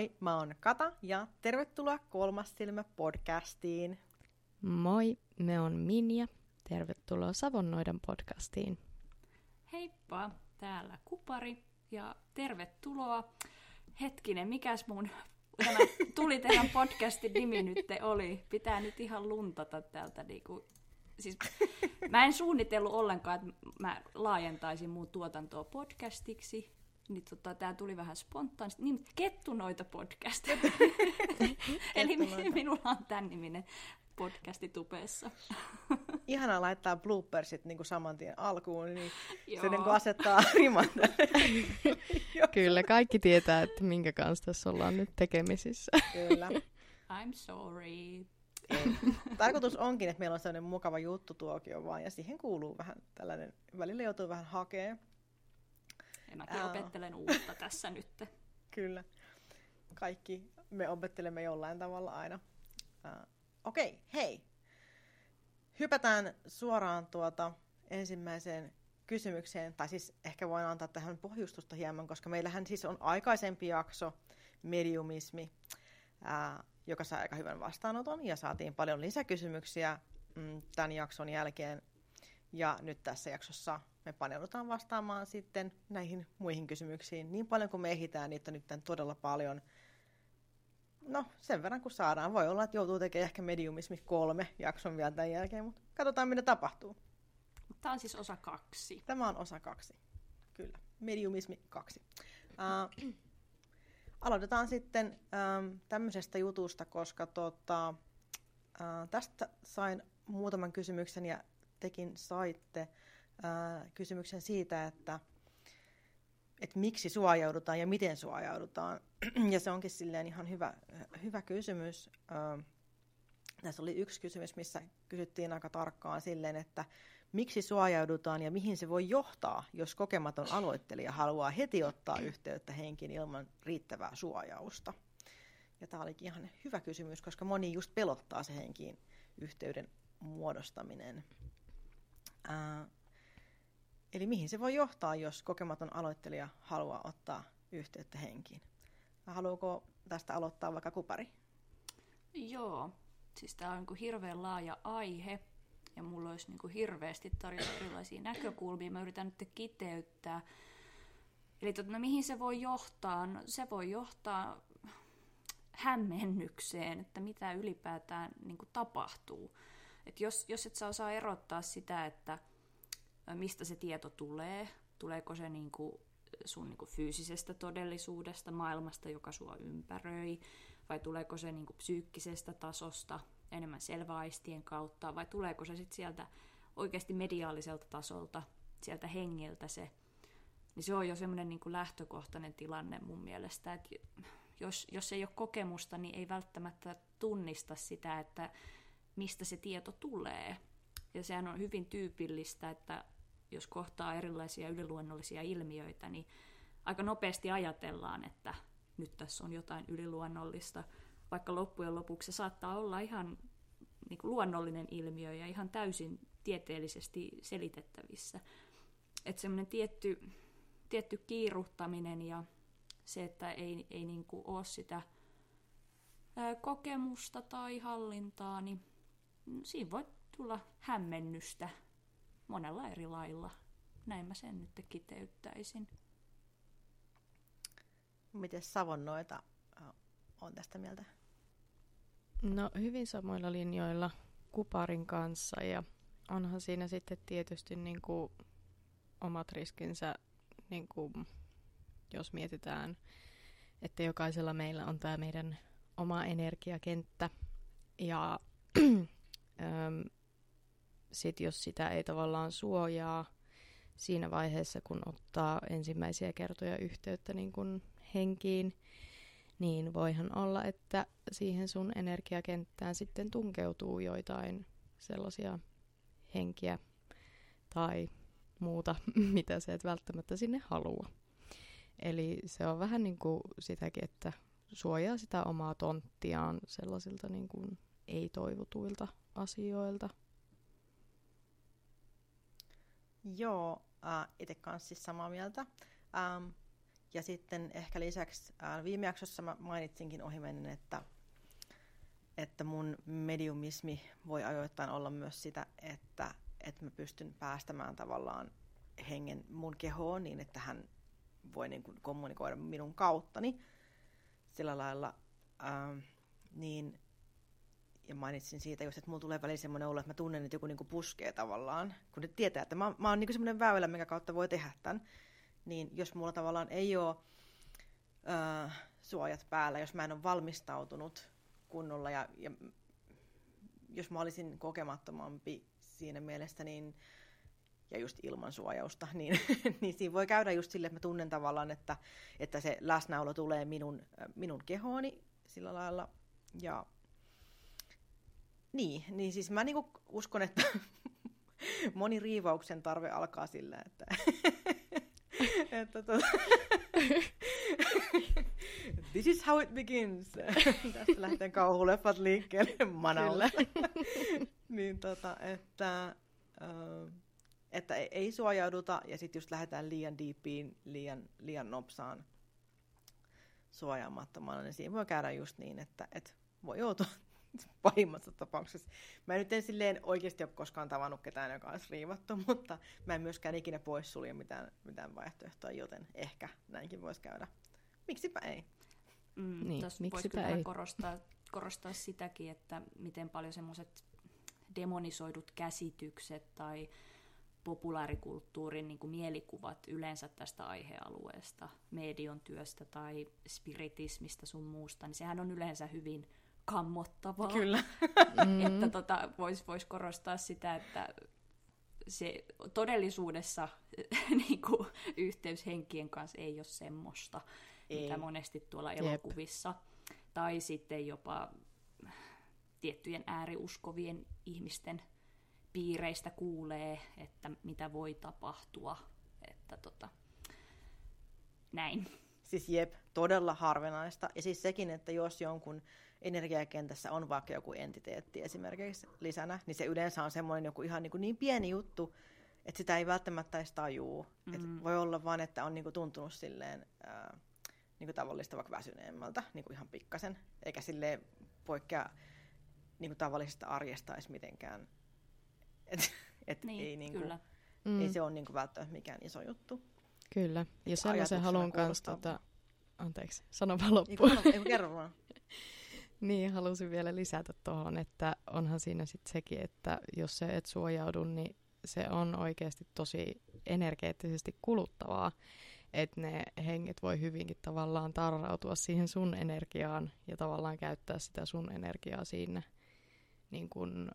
Moi, mä oon Kata ja tervetuloa Kolmas silmä podcastiin. Moi, me on Minja. Tervetuloa Savonnoiden podcastiin. Heippa, täällä Kupari ja tervetuloa. Hetkinen, mikäs mun tämä tuli teidän podcastin nimi nyt oli? Pitää nyt ihan luntata täältä niinku siis mä en suunnitellut ollenkaan, että mä laajentaisin mun tuotantoa podcastiksi, niin tota, tää tuli vähän spontaanisti. Niin, Kettunoita podcast. Eli minulla on tämän niminen podcasti tupeessa. Ihana laittaa bloopersit niin kuin saman tien alkuun, niin Joo. se niin kuin asettaa riman. Kyllä, kaikki tietää, että minkä kanssa tässä ollaan nyt tekemisissä. Kyllä. I'm sorry. Tarkoitus onkin, että meillä on sellainen mukava juttu tuokio vaan, ja siihen kuuluu vähän tällainen, välillä joutuu vähän hakemaan. Ja mäkin uh, opettelen uutta tässä nyt. Kyllä. Kaikki me opettelemme jollain tavalla aina. Uh, Okei, okay, hei. Hypätään suoraan tuota ensimmäiseen kysymykseen, tai siis ehkä voin antaa tähän pohjustusta hieman, koska meillähän siis on aikaisempi jakso, mediumismi, ää, joka sai aika hyvän vastaanoton, ja saatiin paljon lisäkysymyksiä mm, tämän jakson jälkeen. Ja nyt tässä jaksossa me paneudutaan vastaamaan sitten näihin muihin kysymyksiin niin paljon kuin me ehditään, niitä nyt todella paljon. No, sen verran kun saadaan. Voi olla, että joutuu tekemään ehkä mediumismi kolme jakson vielä tämän jälkeen, mutta katsotaan, mitä tapahtuu. Tämä on siis osa kaksi. Tämä on osa kaksi, kyllä. Mediumismi kaksi. Uh, aloitetaan sitten ähm, tämmöisestä jutusta, koska tota, äh, tästä sain muutaman kysymyksen ja tekin saitte kysymyksen siitä, että, että miksi suojaudutaan ja miten suojaudutaan. ja se onkin silleen ihan hyvä, hyvä kysymys. Tässä oli yksi kysymys, missä kysyttiin aika tarkkaan silleen, että miksi suojaudutaan ja mihin se voi johtaa, jos kokematon aloittelija haluaa heti ottaa yhteyttä henkiin ilman riittävää suojausta. Ja tämä olikin ihan hyvä kysymys, koska moni just pelottaa se henkiin yhteyden muodostaminen. Eli mihin se voi johtaa, jos kokematon aloittelija haluaa ottaa yhteyttä henkiin? Haluaako tästä aloittaa vaikka Kupari? Joo, siis tämä on niin hirveän laaja aihe ja mulla olisi niin kuin hirveästi tarjota erilaisia näkökulmia. Mä yritän nyt kiteyttää. Eli tota, no, mihin se voi johtaa? No, se voi johtaa hämmennykseen, että mitä ylipäätään niin kuin tapahtuu. Et jos, jos et saa osaa erottaa sitä, että mistä se tieto tulee, tuleeko se niin kuin sun niin kuin fyysisestä todellisuudesta, maailmasta, joka sua ympäröi, vai tuleeko se niin kuin psyykkisestä tasosta, enemmän selväaistien kautta, vai tuleeko se sitten sieltä oikeasti mediaaliselta tasolta, sieltä hengiltä se, niin se on jo semmoinen niin kuin lähtökohtainen tilanne mun mielestä, että jos, jos ei ole kokemusta, niin ei välttämättä tunnista sitä, että mistä se tieto tulee. Ja sehän on hyvin tyypillistä, että jos kohtaa erilaisia yliluonnollisia ilmiöitä, niin aika nopeasti ajatellaan, että nyt tässä on jotain yliluonnollista – vaikka loppujen lopuksi se saattaa olla ihan niin kuin luonnollinen ilmiö ja ihan täysin tieteellisesti selitettävissä. Että semmoinen tietty, tietty kiiruhtaminen ja se, että ei, ei niin kuin ole sitä kokemusta tai hallintaa, niin siinä voi tulla hämmennystä monella eri lailla. Näin mä sen nyt kiteyttäisin. Miten Savonnoita on tästä mieltä? No hyvin samoilla linjoilla kuparin kanssa ja onhan siinä sitten tietysti niin kuin omat riskinsä, niin kuin, jos mietitään, että jokaisella meillä on tämä meidän oma energiakenttä ja sitten jos sitä ei tavallaan suojaa siinä vaiheessa, kun ottaa ensimmäisiä kertoja yhteyttä niin kuin henkiin, niin voihan olla, että siihen sun energiakenttään sitten tunkeutuu joitain sellaisia henkiä tai muuta, mitä sä et välttämättä sinne halua. Eli se on vähän niin kuin sitäkin, että suojaa sitä omaa tonttiaan sellaisilta niin kuin ei-toivotuilta asioilta. Joo, äh, itse kanssa siis samaa mieltä. Ähm, Ja sitten ehkä lisäksi ää, viime jaksossa mä mainitsinkin ohimennen, että, että mun mediumismi voi ajoittain olla myös sitä, että, että mä pystyn päästämään tavallaan hengen mun kehoon niin, että hän voi niin kuin kommunikoida minun kauttani sillä lailla. Ää, niin, ja mainitsin siitä just, että mulla tulee välillä semmoinen olo, että mä tunnen, että joku niin kuin puskee tavallaan, kun ne tietää, että mä, mä oon niin semmoinen väylä, minkä kautta voi tehdä tämän. Niin jos mulla tavallaan ei ole ää, suojat päällä, jos mä en ole valmistautunut kunnolla ja, ja jos mä olisin kokemattomampi siinä mielessä, niin ja just ilman suojausta, niin, niin siinä voi käydä just sille, että mä tunnen tavallaan, että, että se läsnäolo tulee minun, minun kehooni sillä lailla. Ja niin, niin siis mä niinku uskon, että moni riivauksen tarve alkaa sillä, että, että tota, This is how it begins. Tästä lähtee kauhuleffat liikkeelle manaulle. niin tota, että, uh, että ei suojauduta ja sitten just lähdetään liian diipiin, liian, liian nopsaan suojaamattomana, niin siinä voi käydä just niin, että, että voi joutua pahimmassa tapauksessa. Mä nyt en silleen oikeasti ole koskaan tavannut ketään, joka olisi riivattu, mutta mä en myöskään ikinä poissulje mitään, mitään vaihtoehtoa, joten ehkä näinkin voisi käydä. Miksipä ei? Mm, niin, voisi kyllä ei. Korostaa, korostaa sitäkin, että miten paljon semmoiset demonisoidut käsitykset tai populaarikulttuurin niin kuin mielikuvat yleensä tästä aihealueesta, medion työstä tai spiritismista sun muusta, niin sehän on yleensä hyvin kammottavaa. Kyllä. että tota, voisi vois korostaa sitä, että se todellisuudessa niin kuin, yhteys henkien kanssa ei ole semmoista, ei. mitä monesti tuolla elokuvissa. Jep. Tai sitten jopa tiettyjen ääriuskovien ihmisten piireistä kuulee, että mitä voi tapahtua. Että tota, näin. Siis jep, todella harvinaista. Ja siis sekin, että jos jonkun energiakentässä on vaikka joku entiteetti esimerkiksi lisänä, niin se yleensä on semmoinen joku ihan niin, kuin niin pieni juttu, että sitä ei välttämättä edes tajuu. Mm. Et voi olla vain, että on niin kuin tuntunut silleen ää, niin kuin tavallista vaikka väsyneemmältä, niin kuin ihan pikkasen, eikä sille poikkea niin kuin tavallisesta arjesta edes mitenkään. Et, et niin, ei, niin kuin, kyllä. Mm. ei se ole niin kuin välttämättä mikään iso juttu. Kyllä, ja sellaisen haluan kanssa, tota, anteeksi, sano vaan loppuun. Ei, ei kerro vaan. niin, halusin vielä lisätä tuohon, että onhan siinä sitten sekin, että jos se et suojaudu, niin se on oikeasti tosi energeettisesti kuluttavaa. Että ne henget voi hyvinkin tavallaan tarrautua siihen sun energiaan ja tavallaan käyttää sitä sun energiaa siinä niin kun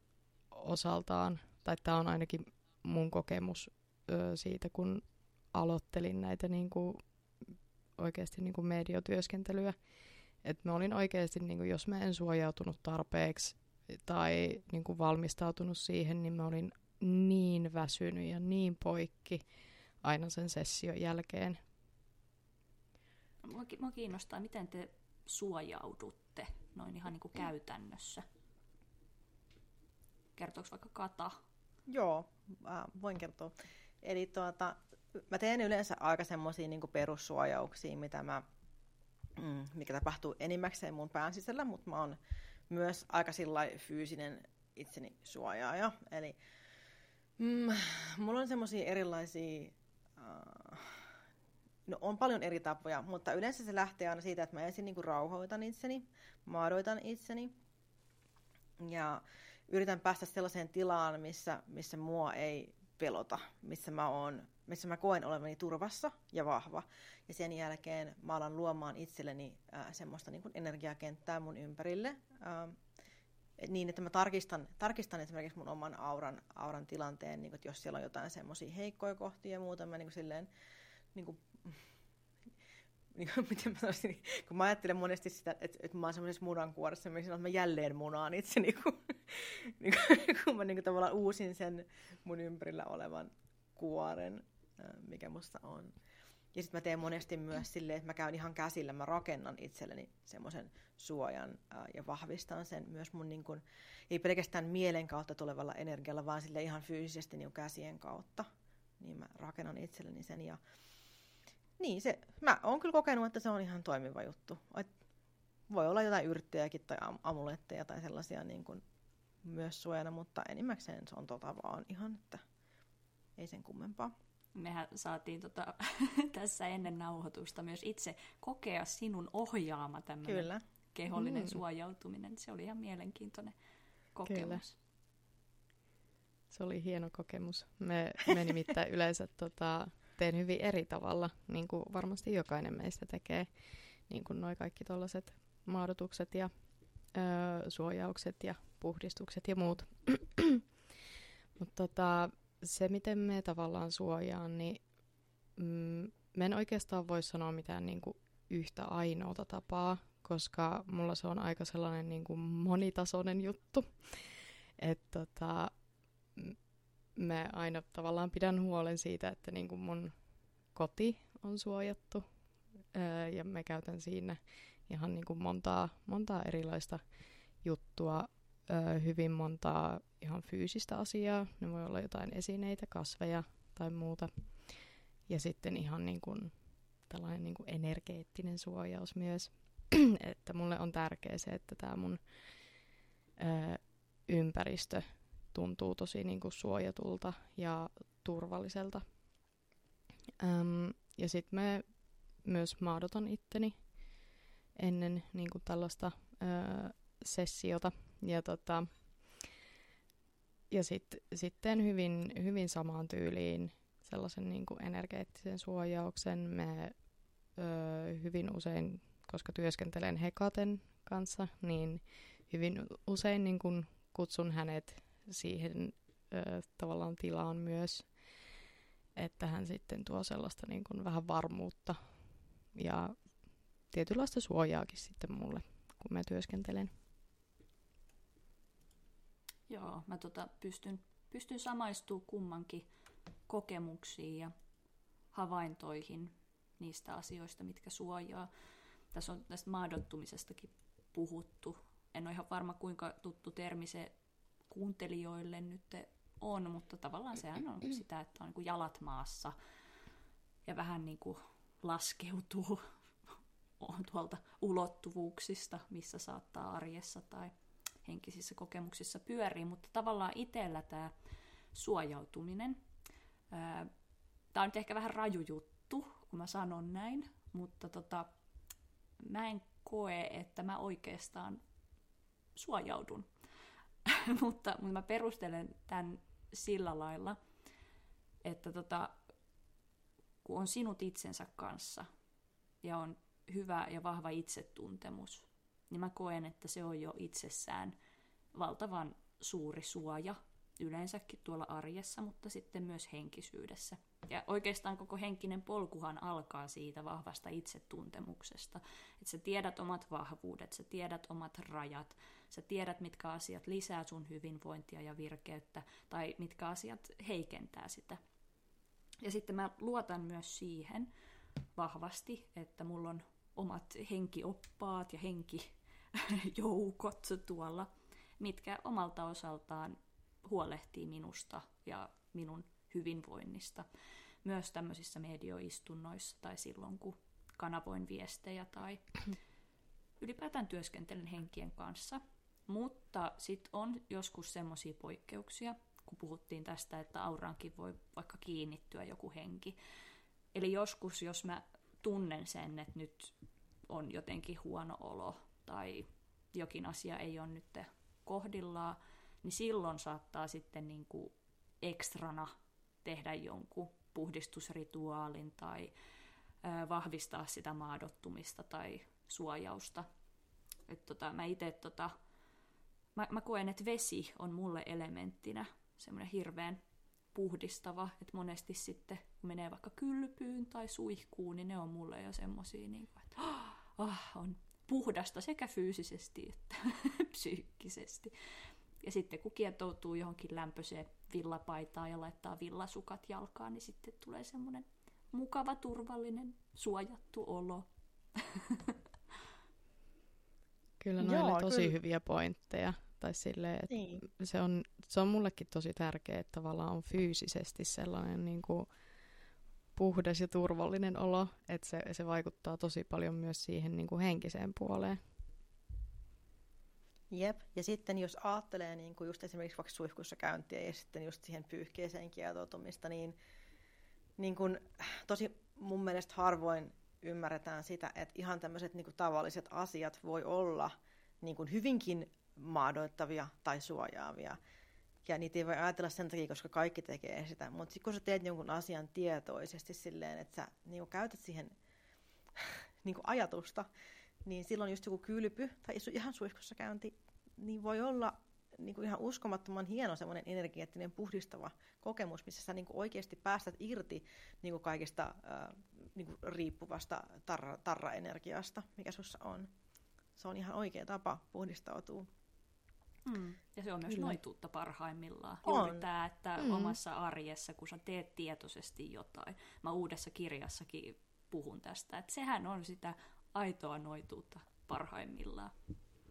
osaltaan. Tai tämä on ainakin mun kokemus ö, siitä, kun aloittelin näitä niin kuin, oikeasti niin kuin mediotyöskentelyä. Et mä olin oikeasti, niin kuin, jos mä en suojautunut tarpeeksi tai niin kuin valmistautunut siihen, niin mä olin niin väsynyt ja niin poikki aina sen session jälkeen. Mua kiinnostaa, miten te suojaudutte noin ihan niin kuin käytännössä. Kertooko vaikka Kata? Joo, äh, voin kertoa. Eli tuota, mä teen yleensä aika semmoisia niin perussuojauksia, mitä mä, mm, mikä tapahtuu enimmäkseen mun pään sisällä, mutta mä oon myös aika fyysinen itseni suojaaja. Eli mm, mulla on semmoisia erilaisia, uh, no on paljon eri tapoja, mutta yleensä se lähtee aina siitä, että mä ensin niin rauhoitan itseni, maadoitan itseni ja yritän päästä sellaiseen tilaan, missä, missä mua ei pelota, missä mä oon missä mä koen olevani turvassa ja vahva. Ja sen jälkeen mä alan luomaan itselleni ää, semmoista niin energiakenttää mun ympärille, ää, niin että mä tarkistan, tarkistan esimerkiksi mun oman auran, auran tilanteen, niin kuin, että jos siellä on jotain semmoisia heikkoja kohtia ja muuta, mä niin silleen, niin kuin, niin kuin, miten mä sanoisin, kun mä ajattelen monesti sitä, että, että mä oon semmoisessa munankuoressa, missä että mä jälleen munaan itse, niin kuin, niin kuin, kun mä niin kuin, tavallaan uusin sen mun ympärillä olevan kuoren, mikä musta on. Ja sitten mä teen monesti myös silleen, että mä käyn ihan käsillä, mä rakennan itselleni semmoisen suojan ää, ja vahvistan sen myös mun niin kun, ei pelkästään mielen kautta tulevalla energialla, vaan sille ihan fyysisesti niin käsien kautta. Niin mä rakennan itselleni sen ja niin, se, mä oon kyllä kokenut, että se on ihan toimiva juttu. Et voi olla jotain yrttejäkin tai amuletteja tai sellaisia niin kuin myös suojana, mutta enimmäkseen se on tota vaan ihan, että ei sen kummempaa. Mehän saatiin tota, tässä ennen nauhoitusta myös itse kokea sinun ohjaama tämmöinen Kyllä. kehollinen mm. suojautuminen. Se oli ihan mielenkiintoinen kokemus. Kyllä. Se oli hieno kokemus. Me, me nimittäin yleensä tota, teen hyvin eri tavalla, niin kuin varmasti jokainen meistä tekee, niin kuin noi kaikki tuollaiset maadotukset ja öö, suojaukset ja puhdistukset ja muut. Mutta tota, se, miten me tavallaan suojaan, niin mm, me en oikeastaan voi sanoa mitään niin kuin yhtä ainoata tapaa, koska mulla se on aika sellainen niin kuin monitasoinen juttu. Että tota, mä aina tavallaan pidän huolen siitä, että niin kuin mun koti on suojattu öö, ja mä käytän siinä ihan niin kuin montaa, montaa erilaista juttua, öö, hyvin montaa ihan fyysistä asiaa. Ne voi olla jotain esineitä, kasveja tai muuta. Ja sitten ihan niin kuin tällainen niin kuin energeettinen suojaus myös. että mulle on tärkeää se, että tämä mun öö, ympäristö tuntuu tosi niin kuin suojatulta ja turvalliselta. Öm, ja sitten mä myös maadotan itteni ennen niin kuin tällaista öö, sessiota. Ja, tota, ja sit, sitten hyvin, hyvin samaan tyyliin sellaisen niin kuin energeettisen suojauksen. Me öö, hyvin usein, koska työskentelen Hekaten kanssa, niin hyvin usein niin kuin kutsun hänet siihen ö, tavallaan tilaan myös, että hän sitten tuo sellaista niin kuin vähän varmuutta ja tietynlaista suojaakin sitten mulle, kun mä työskentelen. Joo, mä tota pystyn, pystyn samaistumaan kummankin kokemuksiin ja havaintoihin niistä asioista, mitkä suojaa. Tässä on tästä maadottumisestakin puhuttu. En ole ihan varma, kuinka tuttu termi se kuuntelijoille nyt on, mutta tavallaan sehän on sitä, että on niin jalat maassa ja vähän niin kuin laskeutuu on tuolta ulottuvuuksista, missä saattaa arjessa tai henkisissä kokemuksissa pyöriä, mutta tavallaan itsellä tämä suojautuminen, tämä on nyt ehkä vähän raju juttu, kun mä sanon näin, mutta tota, mä en koe, että mä oikeastaan suojaudun. mutta, mutta mä perustelen tämän sillä lailla, että tota, kun on sinut itsensä kanssa ja on hyvä ja vahva itsetuntemus, niin mä koen, että se on jo itsessään valtavan suuri suoja yleensäkin tuolla arjessa, mutta sitten myös henkisyydessä. Ja oikeastaan koko henkinen polkuhan alkaa siitä vahvasta itsetuntemuksesta, että sä tiedät omat vahvuudet, sä tiedät omat rajat, sä tiedät, mitkä asiat lisää sun hyvinvointia ja virkeyttä, tai mitkä asiat heikentää sitä. Ja sitten mä luotan myös siihen vahvasti, että mulla on omat henkioppaat ja henkijoukot tuolla, mitkä omalta osaltaan huolehtii minusta ja minun hyvinvoinnista. Myös tämmöisissä medioistunnoissa tai silloin, kun kanavoin viestejä tai ylipäätään työskentelen henkien kanssa. Mutta sitten on joskus semmoisia poikkeuksia, kun puhuttiin tästä, että auraankin voi vaikka kiinnittyä joku henki. Eli joskus, jos mä tunnen sen, että nyt on jotenkin huono olo tai jokin asia ei ole nyt kohdillaan, niin silloin saattaa sitten niin kuin ekstrana tehdä jonkun puhdistusrituaalin tai vahvistaa sitä maadottumista tai suojausta. Et tota, mä itse tota, mä, mä koen, että vesi on mulle elementtinä semmoinen hirveän puhdistava, että monesti sitten kun menee vaikka kylpyyn tai suihkuun, niin ne on mulle jo semmosia, niin että oh, on puhdasta sekä fyysisesti että psyykkisesti. Ja sitten kun kietoutuu johonkin lämpöiseen villapaitaan ja laittaa villasukat jalkaan, niin sitten tulee semmoinen mukava, turvallinen, suojattu olo. Kyllä ne oli tosi kyllä. hyviä pointteja. Tai silleen, että niin. se, on, se on mullekin tosi tärkeää, että tavallaan on fyysisesti sellainen niin kuin puhdas ja turvallinen olo, että se, se vaikuttaa tosi paljon myös siihen niin kuin henkiseen puoleen. Jep, ja sitten jos ajattelee niin kuin just esimerkiksi vaikka suihkussa käyntiä ja sitten just siihen pyyhkeeseen kietoutumista, niin, niin kuin, tosi mun mielestä harvoin ymmärretään sitä, että ihan tämmöiset niin tavalliset asiat voi olla niin kuin hyvinkin maadoittavia tai suojaavia. Ja niitä ei voi ajatella sen takia, koska kaikki tekee sitä. Mutta sitten kun sä teet jonkun asian tietoisesti silleen, että sä niin kuin käytät siihen niin kuin ajatusta, niin silloin just joku kylpy tai ihan suihkussa käynti, niin voi olla niin kuin ihan uskomattoman hieno semmoinen energeettinen puhdistava kokemus, missä sä niin kuin oikeasti päästät irti niin kuin kaikista äh, niin kuin riippuvasta tarra, tarra-energiasta, mikä sussa on. Se on ihan oikea tapa puhdistautua. Mm. Ja se on myös Kyllä. noituutta parhaimmillaan. On. Juuri tämä, että mm. omassa arjessa, kun sä teet tietoisesti jotain. Mä uudessa kirjassakin puhun tästä, että sehän on sitä aitoa noituutta parhaimmillaan.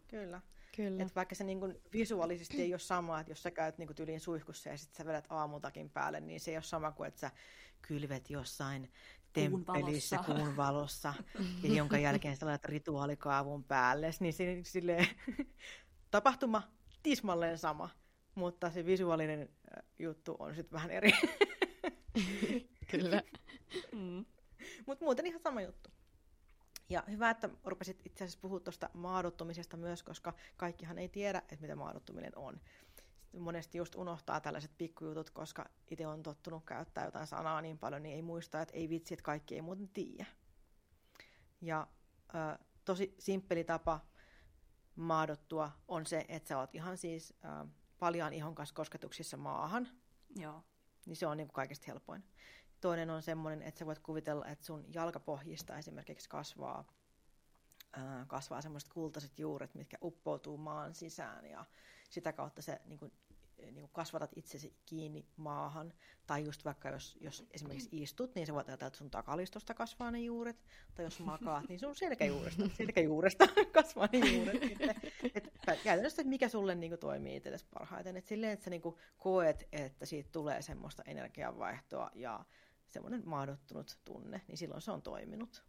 Kyllä. Kyllä. Et vaikka se niin kun visuaalisesti ei ole sama, että jos sä käyt niin tyyliin suihkussa ja sitten sä vedät aamutakin päälle, niin se ei ole sama kuin, että sä kylvet jossain temppelissä kuun valossa, kuun valossa ja jonka jälkeen sä laitat rituaalikaavun päälle. Niin se, sille, tapahtuma tismalleen sama, mutta se visuaalinen juttu on sitten vähän eri. Kyllä. Mm. Mutta muuten ihan sama juttu. Ja hyvä, että rupesit itse asiassa puhua tuosta maadottumisesta myös, koska kaikkihan ei tiedä, että mitä maadottuminen on. Monesti just unohtaa tällaiset pikkujutut, koska itse on tottunut käyttää jotain sanaa niin paljon, niin ei muista, että ei vitsi, että kaikki ei muuten tiedä. Ja ö, tosi simppeli tapa maadottua on se, että sä oot ihan siis ö, paljaan ihon kanssa kosketuksissa maahan. Joo. Niin se on niin kuin kaikista helpoin. Toinen on semmoinen, että sä voit kuvitella, että sun jalkapohjista esimerkiksi kasvaa, ää, kasvaa semmoiset kultaiset juuret, mitkä uppoutuu maan sisään ja sitä kautta se niin kuin, niin kuin kasvatat itsesi kiinni maahan. Tai just vaikka jos, jos esimerkiksi istut, niin sä voit ajatella, että sun takalistosta kasvaa ne juuret. Tai jos makaat, niin sun selkäjuuresta, selkäjuuresta kasvaa ne juuret. Sitten. Et käytännössä, että mikä sulle niin kuin, toimii itsellesi parhaiten. Et silleen, että sä niin kuin, koet, että siitä tulee semmoista energianvaihtoa ja semmoinen maadottunut tunne, niin silloin se on toiminut.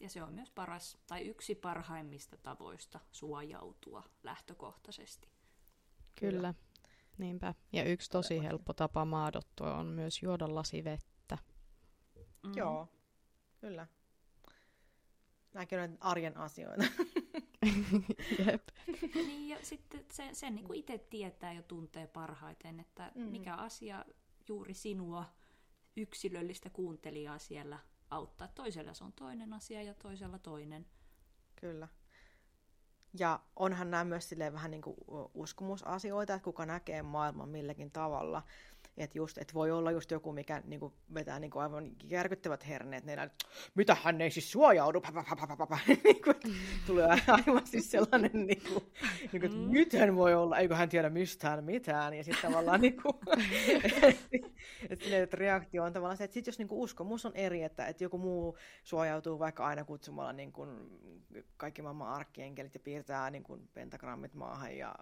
Ja se on myös paras, tai yksi parhaimmista tavoista suojautua lähtökohtaisesti. Kyllä, niinpä. Ja yksi tosi helppo tapa maadottua on myös juoda lasi vettä. Mm. Joo, kyllä. Nämäkin on arjen asioita. Jep. niin, ja sitten sen, sen niin kuin itse tietää ja tuntee parhaiten, että mm. mikä asia juuri sinua yksilöllistä kuuntelijaa siellä auttaa. Toisella se on toinen asia ja toisella toinen. Kyllä. Ja onhan nämä myös vähän niin kuin uskomusasioita, että kuka näkee maailman milläkin tavalla. Että just, et voi olla just joku, mikä niinku vetää niinku aivan järkyttävät herneet. Ne mitä hän ei siis suojaudu. niinku, tulee aivan siis sellainen, niinku, niinku, että mm. miten voi olla, eikö hän tiedä mistään mitään. Ja sitten tavallaan niinku, että et reaktio on tavallaan se, että sit jos niinku uskomus on eri, että, että joku muu suojautuu vaikka aina kutsumalla niinku kaikki maailman arkkienkelit ja piirtää niinku pentagrammit maahan ja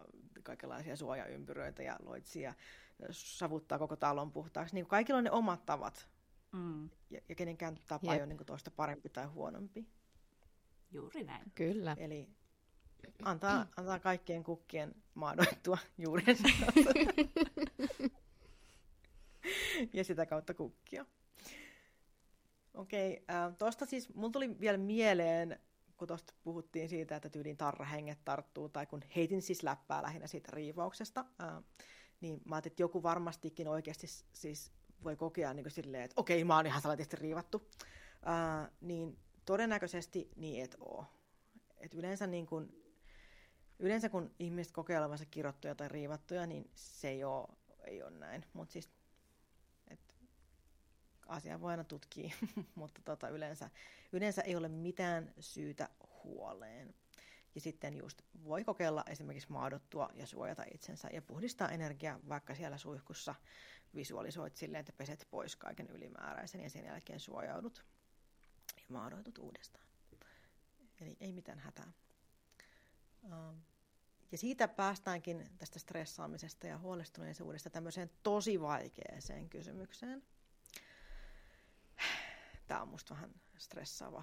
kaikenlaisia suojaympyröitä ja loitsia savuttaa koko talon puhtaaksi. Niin kaikilla on ne omat tavat. Mm. Ja, ja kenenkään tapa Jep. ei ole niin toista parempi tai huonompi. Juuri näin. Kyllä. Eli antaa, antaa kaikkien kukkien maadoittua juurensa ja sitä kautta kukkia. Okei, äh, tuosta siis, mulla tuli vielä mieleen, kun tuosta puhuttiin siitä, että tyyliin tarrahenget tarttuu, tai kun heitin siis läppää lähinnä siitä riivauksesta, äh, niin mä ajattelin, että joku varmastikin oikeasti siis voi kokea niin silleen, että okei, mä oon ihan salatisti riivattu. Uh, niin todennäköisesti niin et oo. Et yleensä, niin kun, yleensä kun ihmiset kokee olevansa kirottuja tai riivattuja, niin se ei ole, ei ole näin. Mutta siis et, asia voi aina tutkia, mutta tota, yleensä, yleensä ei ole mitään syytä huoleen. Ja sitten just voi kokeilla esimerkiksi maadottua ja suojata itsensä ja puhdistaa energiaa, vaikka siellä suihkussa visualisoit silleen, että peset pois kaiken ylimääräisen ja sen jälkeen suojaudut ja maadoitut uudestaan. Eli ei mitään hätää. Um, ja siitä päästäänkin tästä stressaamisesta ja huolestuneisuudesta tämmöiseen tosi vaikeaseen kysymykseen. musta vähän stressaava.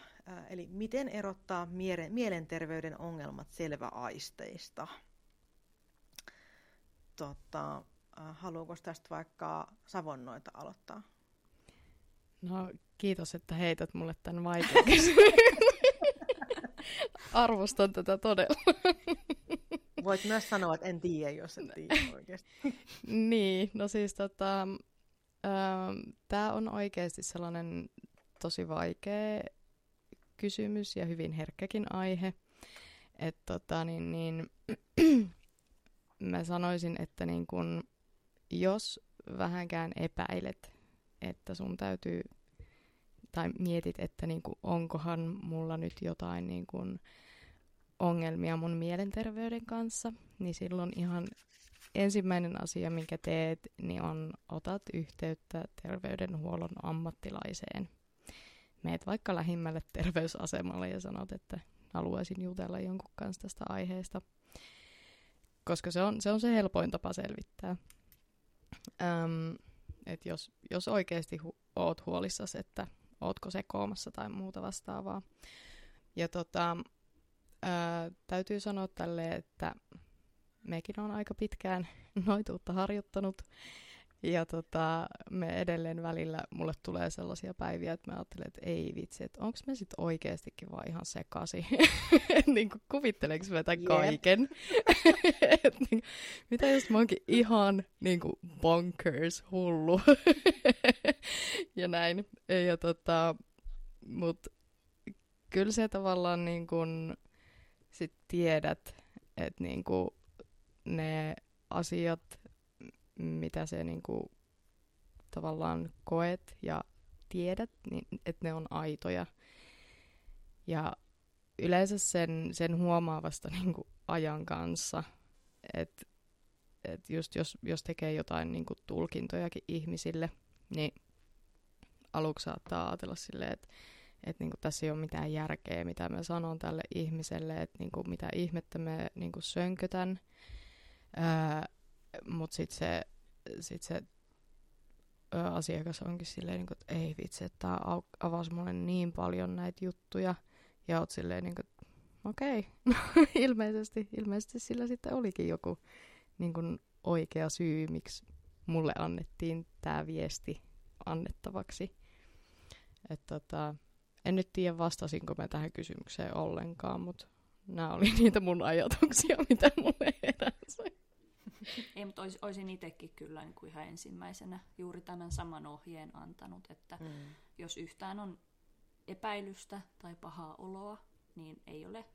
Eli miten erottaa mielen, mielenterveyden ongelmat selväaisteista? Tota, haluuko tästä vaikka Savonnoita aloittaa? No kiitos, että heität mulle tämän vaikean. Arvostan tätä todella. Voit myös sanoa, että en tiedä, jos en tiedä oikeasti. niin, no siis tota, tämä on oikeasti sellainen tosi vaikea kysymys ja hyvin herkkäkin aihe. Että tota, niin, niin, mä sanoisin, että niin kun, jos vähänkään epäilet, että sun täytyy, tai mietit, että niin kun, onkohan mulla nyt jotain niin kun, ongelmia mun mielenterveyden kanssa, niin silloin ihan ensimmäinen asia, minkä teet, niin on otat yhteyttä terveydenhuollon ammattilaiseen. Meet vaikka lähimmälle terveysasemalle ja sanot, että haluaisin jutella jonkun kanssa tästä aiheesta, koska se on se, on se helpoin tapa selvittää. Öm, et jos, jos oikeasti hu- oot huolissasi, että ootko se koomassa tai muuta vastaavaa. Ja tota, ää, täytyy sanoa tälle, että mekin on aika pitkään noituutta harjoittanut. Ja tota, me edelleen välillä, mulle tulee sellaisia päiviä, että mä ajattelen, että ei vitsi, että onko me sitten oikeastikin vaan ihan sekasi. niin kuin kuvitteleks mä tämän kaiken. Et, niin, mitä jos mä oonkin ihan niin kuin bonkers hullu. ja näin. Ja tota, mut kyllä se tavallaan niin kuin sit tiedät, että niin kuin ne asiat, mitä se niin kuin, tavallaan koet ja tiedät, niin että ne on aitoja. Ja yleensä sen, sen huomaa vasta niin kuin ajan kanssa, että et just jos, jos tekee jotain niin kuin tulkintojakin ihmisille, niin aluksi saattaa ajatella silleen, että että niinku tässä ei ole mitään järkeä, mitä mä sanon tälle ihmiselle, että niinku mitä ihmettä mä niinku sönkötän. Mutta sitten se, sit se asiakas onkin silleen, niinku, että ei vitsi, että tämä avasi mulle niin paljon näitä juttuja. Ja oot silleen, niinku, okei, okay. ilmeisesti, ilmeisesti sillä sitten olikin joku niinku, oikea syy, miksi mulle annettiin tämä viesti annettavaksi. Että tota, en nyt tiedä vastasinko mä tähän kysymykseen ollenkaan, mutta nämä oli niitä mun ajatuksia, mitä mulle heräsi. Ei, mutta olis, olisin itsekin kyllä niin kuin ihan ensimmäisenä juuri tämän saman ohjeen antanut, että mm. jos yhtään on epäilystä tai pahaa oloa, niin ei ole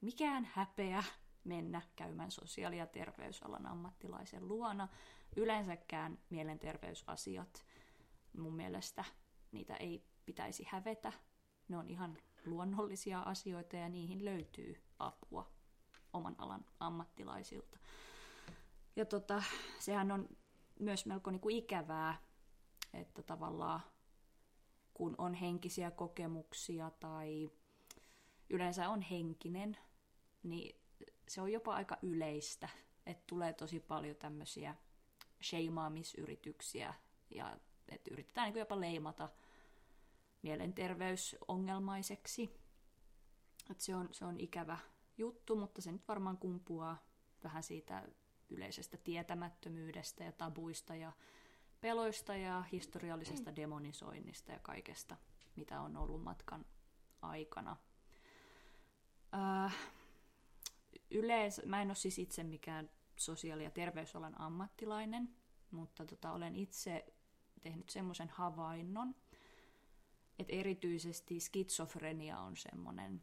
mikään häpeä mennä käymään sosiaali- ja terveysalan ammattilaisen luona. Yleensäkään mielenterveysasiat mun mielestä niitä ei pitäisi hävetä, ne on ihan luonnollisia asioita ja niihin löytyy apua oman alan ammattilaisilta. Ja tota, sehän on myös melko niinku ikävää, että tavallaan kun on henkisiä kokemuksia tai yleensä on henkinen, niin se on jopa aika yleistä, että tulee tosi paljon tämmöisiä sheimaamisyrityksiä ja että yritetään niin jopa leimata mielenterveysongelmaiseksi. Et se, on, se on ikävä juttu, mutta se nyt varmaan kumpuaa vähän siitä yleisestä tietämättömyydestä ja tabuista ja peloista ja historiallisesta demonisoinnista ja kaikesta, mitä on ollut matkan aikana. Äh, yleensä, mä en ole siis itse mikään sosiaali- ja terveysalan ammattilainen, mutta tota, olen itse tehnyt semmoisen havainnon, että erityisesti skitsofrenia on semmoinen,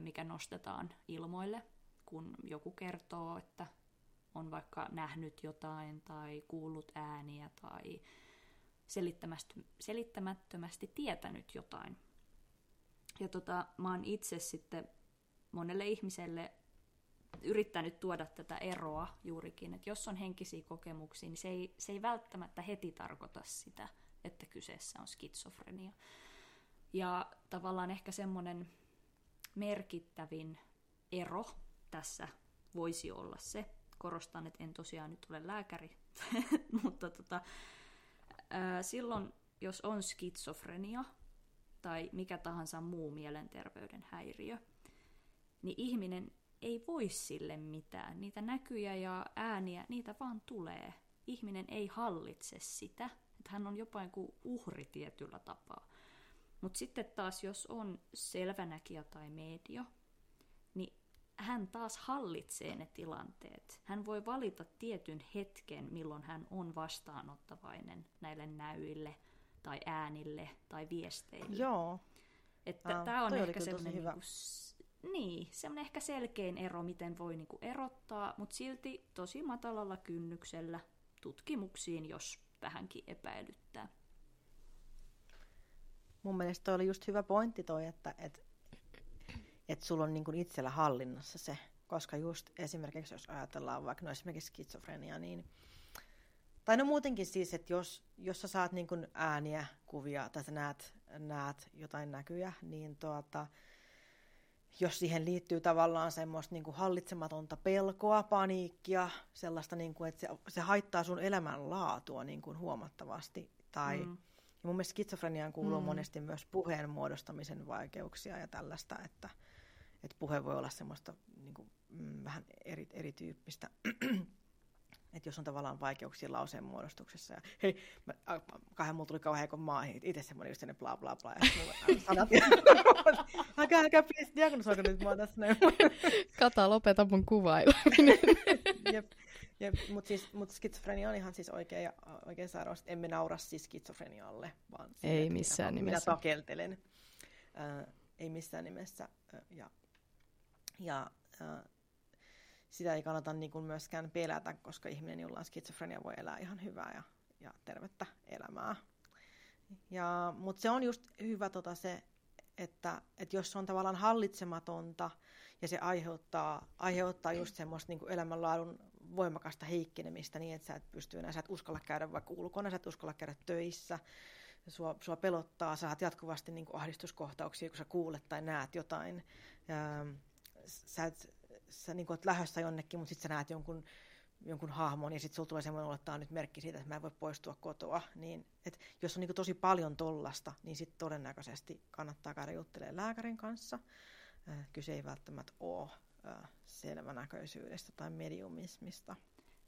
mikä nostetaan ilmoille, kun joku kertoo, että on vaikka nähnyt jotain tai kuullut ääniä tai selittämättömästi tietänyt jotain. Ja tota, mä oon itse sitten monelle ihmiselle yrittänyt tuoda tätä eroa juurikin, että jos on henkisiä kokemuksia, niin se ei, se ei välttämättä heti tarkoita sitä, että kyseessä on skitsofrenia. Ja tavallaan ehkä semmoinen merkittävin ero tässä voisi olla se, korostan, että en tosiaan nyt ole lääkäri, mutta tota, ää, silloin, jos on skitsofrenia, tai mikä tahansa muu mielenterveyden häiriö, niin ihminen ei voi sille mitään. Niitä näkyjä ja ääniä, niitä vaan tulee. Ihminen ei hallitse sitä, että hän on jopa kuin uhri tietyllä tapaa. Mutta sitten taas, jos on selvänäkijä tai medio, hän taas hallitsee ne tilanteet. Hän voi valita tietyn hetken, milloin hän on vastaanottavainen näille näyille tai äänille tai viesteille. Joo. Että Ah, tämä on ehkä semmoinen hyvä. niinku, niin, semmoinen ehkä selkein ero, miten voi niinku erottaa, mutta silti tosi matalalla kynnyksellä tutkimuksiin, jos vähänkin epäilyttää. Mun mielestä toi oli just hyvä pointti toi, että et, et sulla on niin kuin itsellä hallinnassa se. Koska just esimerkiksi jos ajatellaan vaikka no esimerkiksi skitsofrenia, niin tai no muutenkin siis, että jos, jos sä saat niin kuin ääniä, kuvia tai sä näet, näet jotain näkyjä, niin tuota, jos siihen liittyy tavallaan semmoista niin kuin hallitsematonta pelkoa, paniikkia, sellaista, niin kuin, että se, se haittaa sun elämänlaatua niin kuin huomattavasti, tai Mm. ja mun mielestä skitsofreniaan kuuluu mm. monesti myös puheen muodostamisen vaikeuksia ja tällaista, että, että puhe voi olla semmoista niin kuin, mm, vähän eri, erityyppistä. että jos on tavallaan vaikeuksia lauseen muodostuksessa. Ja hei, mä, kahden mulla tuli kauhean kun maa itse semmoinen just sellainen bla bla bla. Ja sanat. älkää, älkää please diagnosoiko nyt mua tässä näin. Kata, lopeta mun kuvaileminen. jep, jep. Mutta siis, mut skitsofrenia on ihan siis oikein, oikein sairaus. Emme naura siis skitsofrenialle, vaan Ei missään minä, nimessä. Minä takeltelen. Äh, ei missään nimessä. Ja ja sitä ei kannata niin kuin myöskään pelätä, koska ihminen, jolla on skitsofrenia, voi elää ihan hyvää ja, ja tervettä elämää. Ja, mutta se on just hyvä tota se, että, että jos se on tavallaan hallitsematonta ja se aiheuttaa, aiheuttaa just semmoista niin elämänlaadun voimakasta heikkenemistä niin, että sä et pysty enää, sä et uskalla käydä vaikka ulkona, sä et uskalla käydä töissä, sua, sua pelottaa, sä saat jatkuvasti niin kuin ahdistuskohtauksia, kun sä kuulet tai näet jotain. Ja, sä et, sä niin kuin oot lähdössä jonnekin, mutta sitten sä näet jonkun, jonkun hahmon ja sitten sulla tulee semmoinen olo, että tämä on nyt merkki siitä, että mä en voi poistua kotoa. Niin, et jos on niin kuin tosi paljon tollasta, niin sitten todennäköisesti kannattaa käydä juttelemaan lääkärin kanssa. Äh, Kyse ei välttämättä ole äh, selvänäköisyydestä tai mediumismista.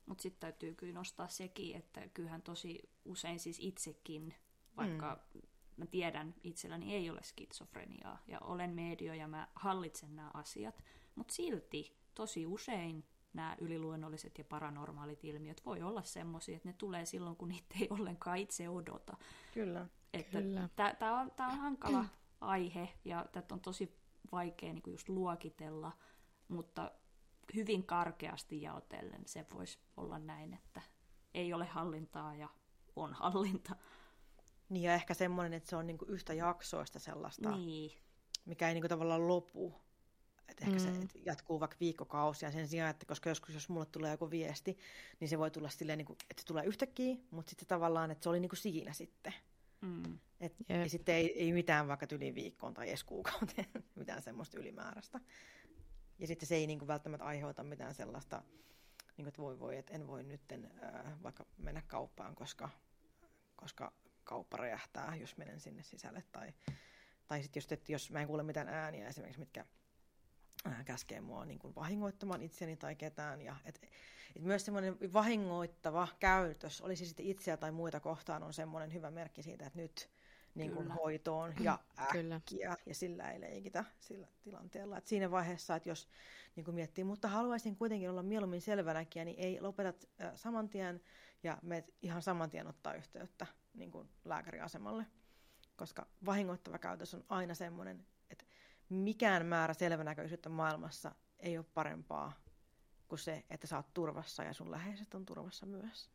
Mutta sitten täytyy kyllä nostaa sekin, että kyllähän tosi usein siis itsekin, vaikka mm. Mä tiedän itselläni ei ole skitsofreniaa ja olen medio ja mä hallitsen nämä asiat, mutta silti tosi usein nämä yliluonnolliset ja paranormaalit ilmiöt voi olla semmoisia, että ne tulee silloin, kun niitä ei ollenkaan itse odota. Kyllä. Että Kyllä. Tämä on, tää on hankala aihe ja tätä on tosi vaikea niinku just luokitella, mutta hyvin karkeasti jaotellen se voisi olla näin, että ei ole hallintaa ja on hallinta. Niin ja ehkä semmoinen, että se on niinku yhtä jaksoista sellaista, Niin, mikä ei niinku tavallaan lopu. Että ehkä mm. Se et jatkuu vaikka viikkokausia sen sijaan, että koska joskus jos mulle tulee joku viesti, niin se voi tulla silleen, niinku, että se tulee yhtäkkiä, mutta sitten tavallaan, että se oli niinku siinä sitten. mm, Et, Jep. ja sitten ei, ei mitään vaikka yli viikkoon tai edes kuukauteen, mitään semmoista ylimääräistä. Ja sitten se ei niinku välttämättä aiheuta mitään sellaista, niinku, että voi voi, että en voi nyt äh, vaikka mennä kauppaan, koska, koska kauppa räjähtää, jos menen sinne sisälle. Tai, tai sitten just, että jos mä en kuule mitään ääniä esimerkiksi, mitkä käskee mua niin kuin vahingoittamaan itseni tai ketään. Ja et, et myös semmoinen vahingoittava käytös, olisi sitten itseä tai muita kohtaan, on semmoinen hyvä merkki siitä, että nyt niin kuin Kyllä. hoitoon ja Kyllä. äkkiä, ja sillä ei leikitä sillä tilanteella. Et siinä vaiheessa, että jos niin kuin miettii, mutta haluaisin kuitenkin olla mieluummin selvänäkijä, niin ei lopetat äh, saman tien ja meet ihan saman tien ottaa yhteyttä niin kuin lääkäriasemalle. Koska vahingoittava käytös on aina semmoinen, että mikään määrä selvänäköisyyttä maailmassa ei ole parempaa kuin se, että sä oot turvassa ja sun läheiset on turvassa myös.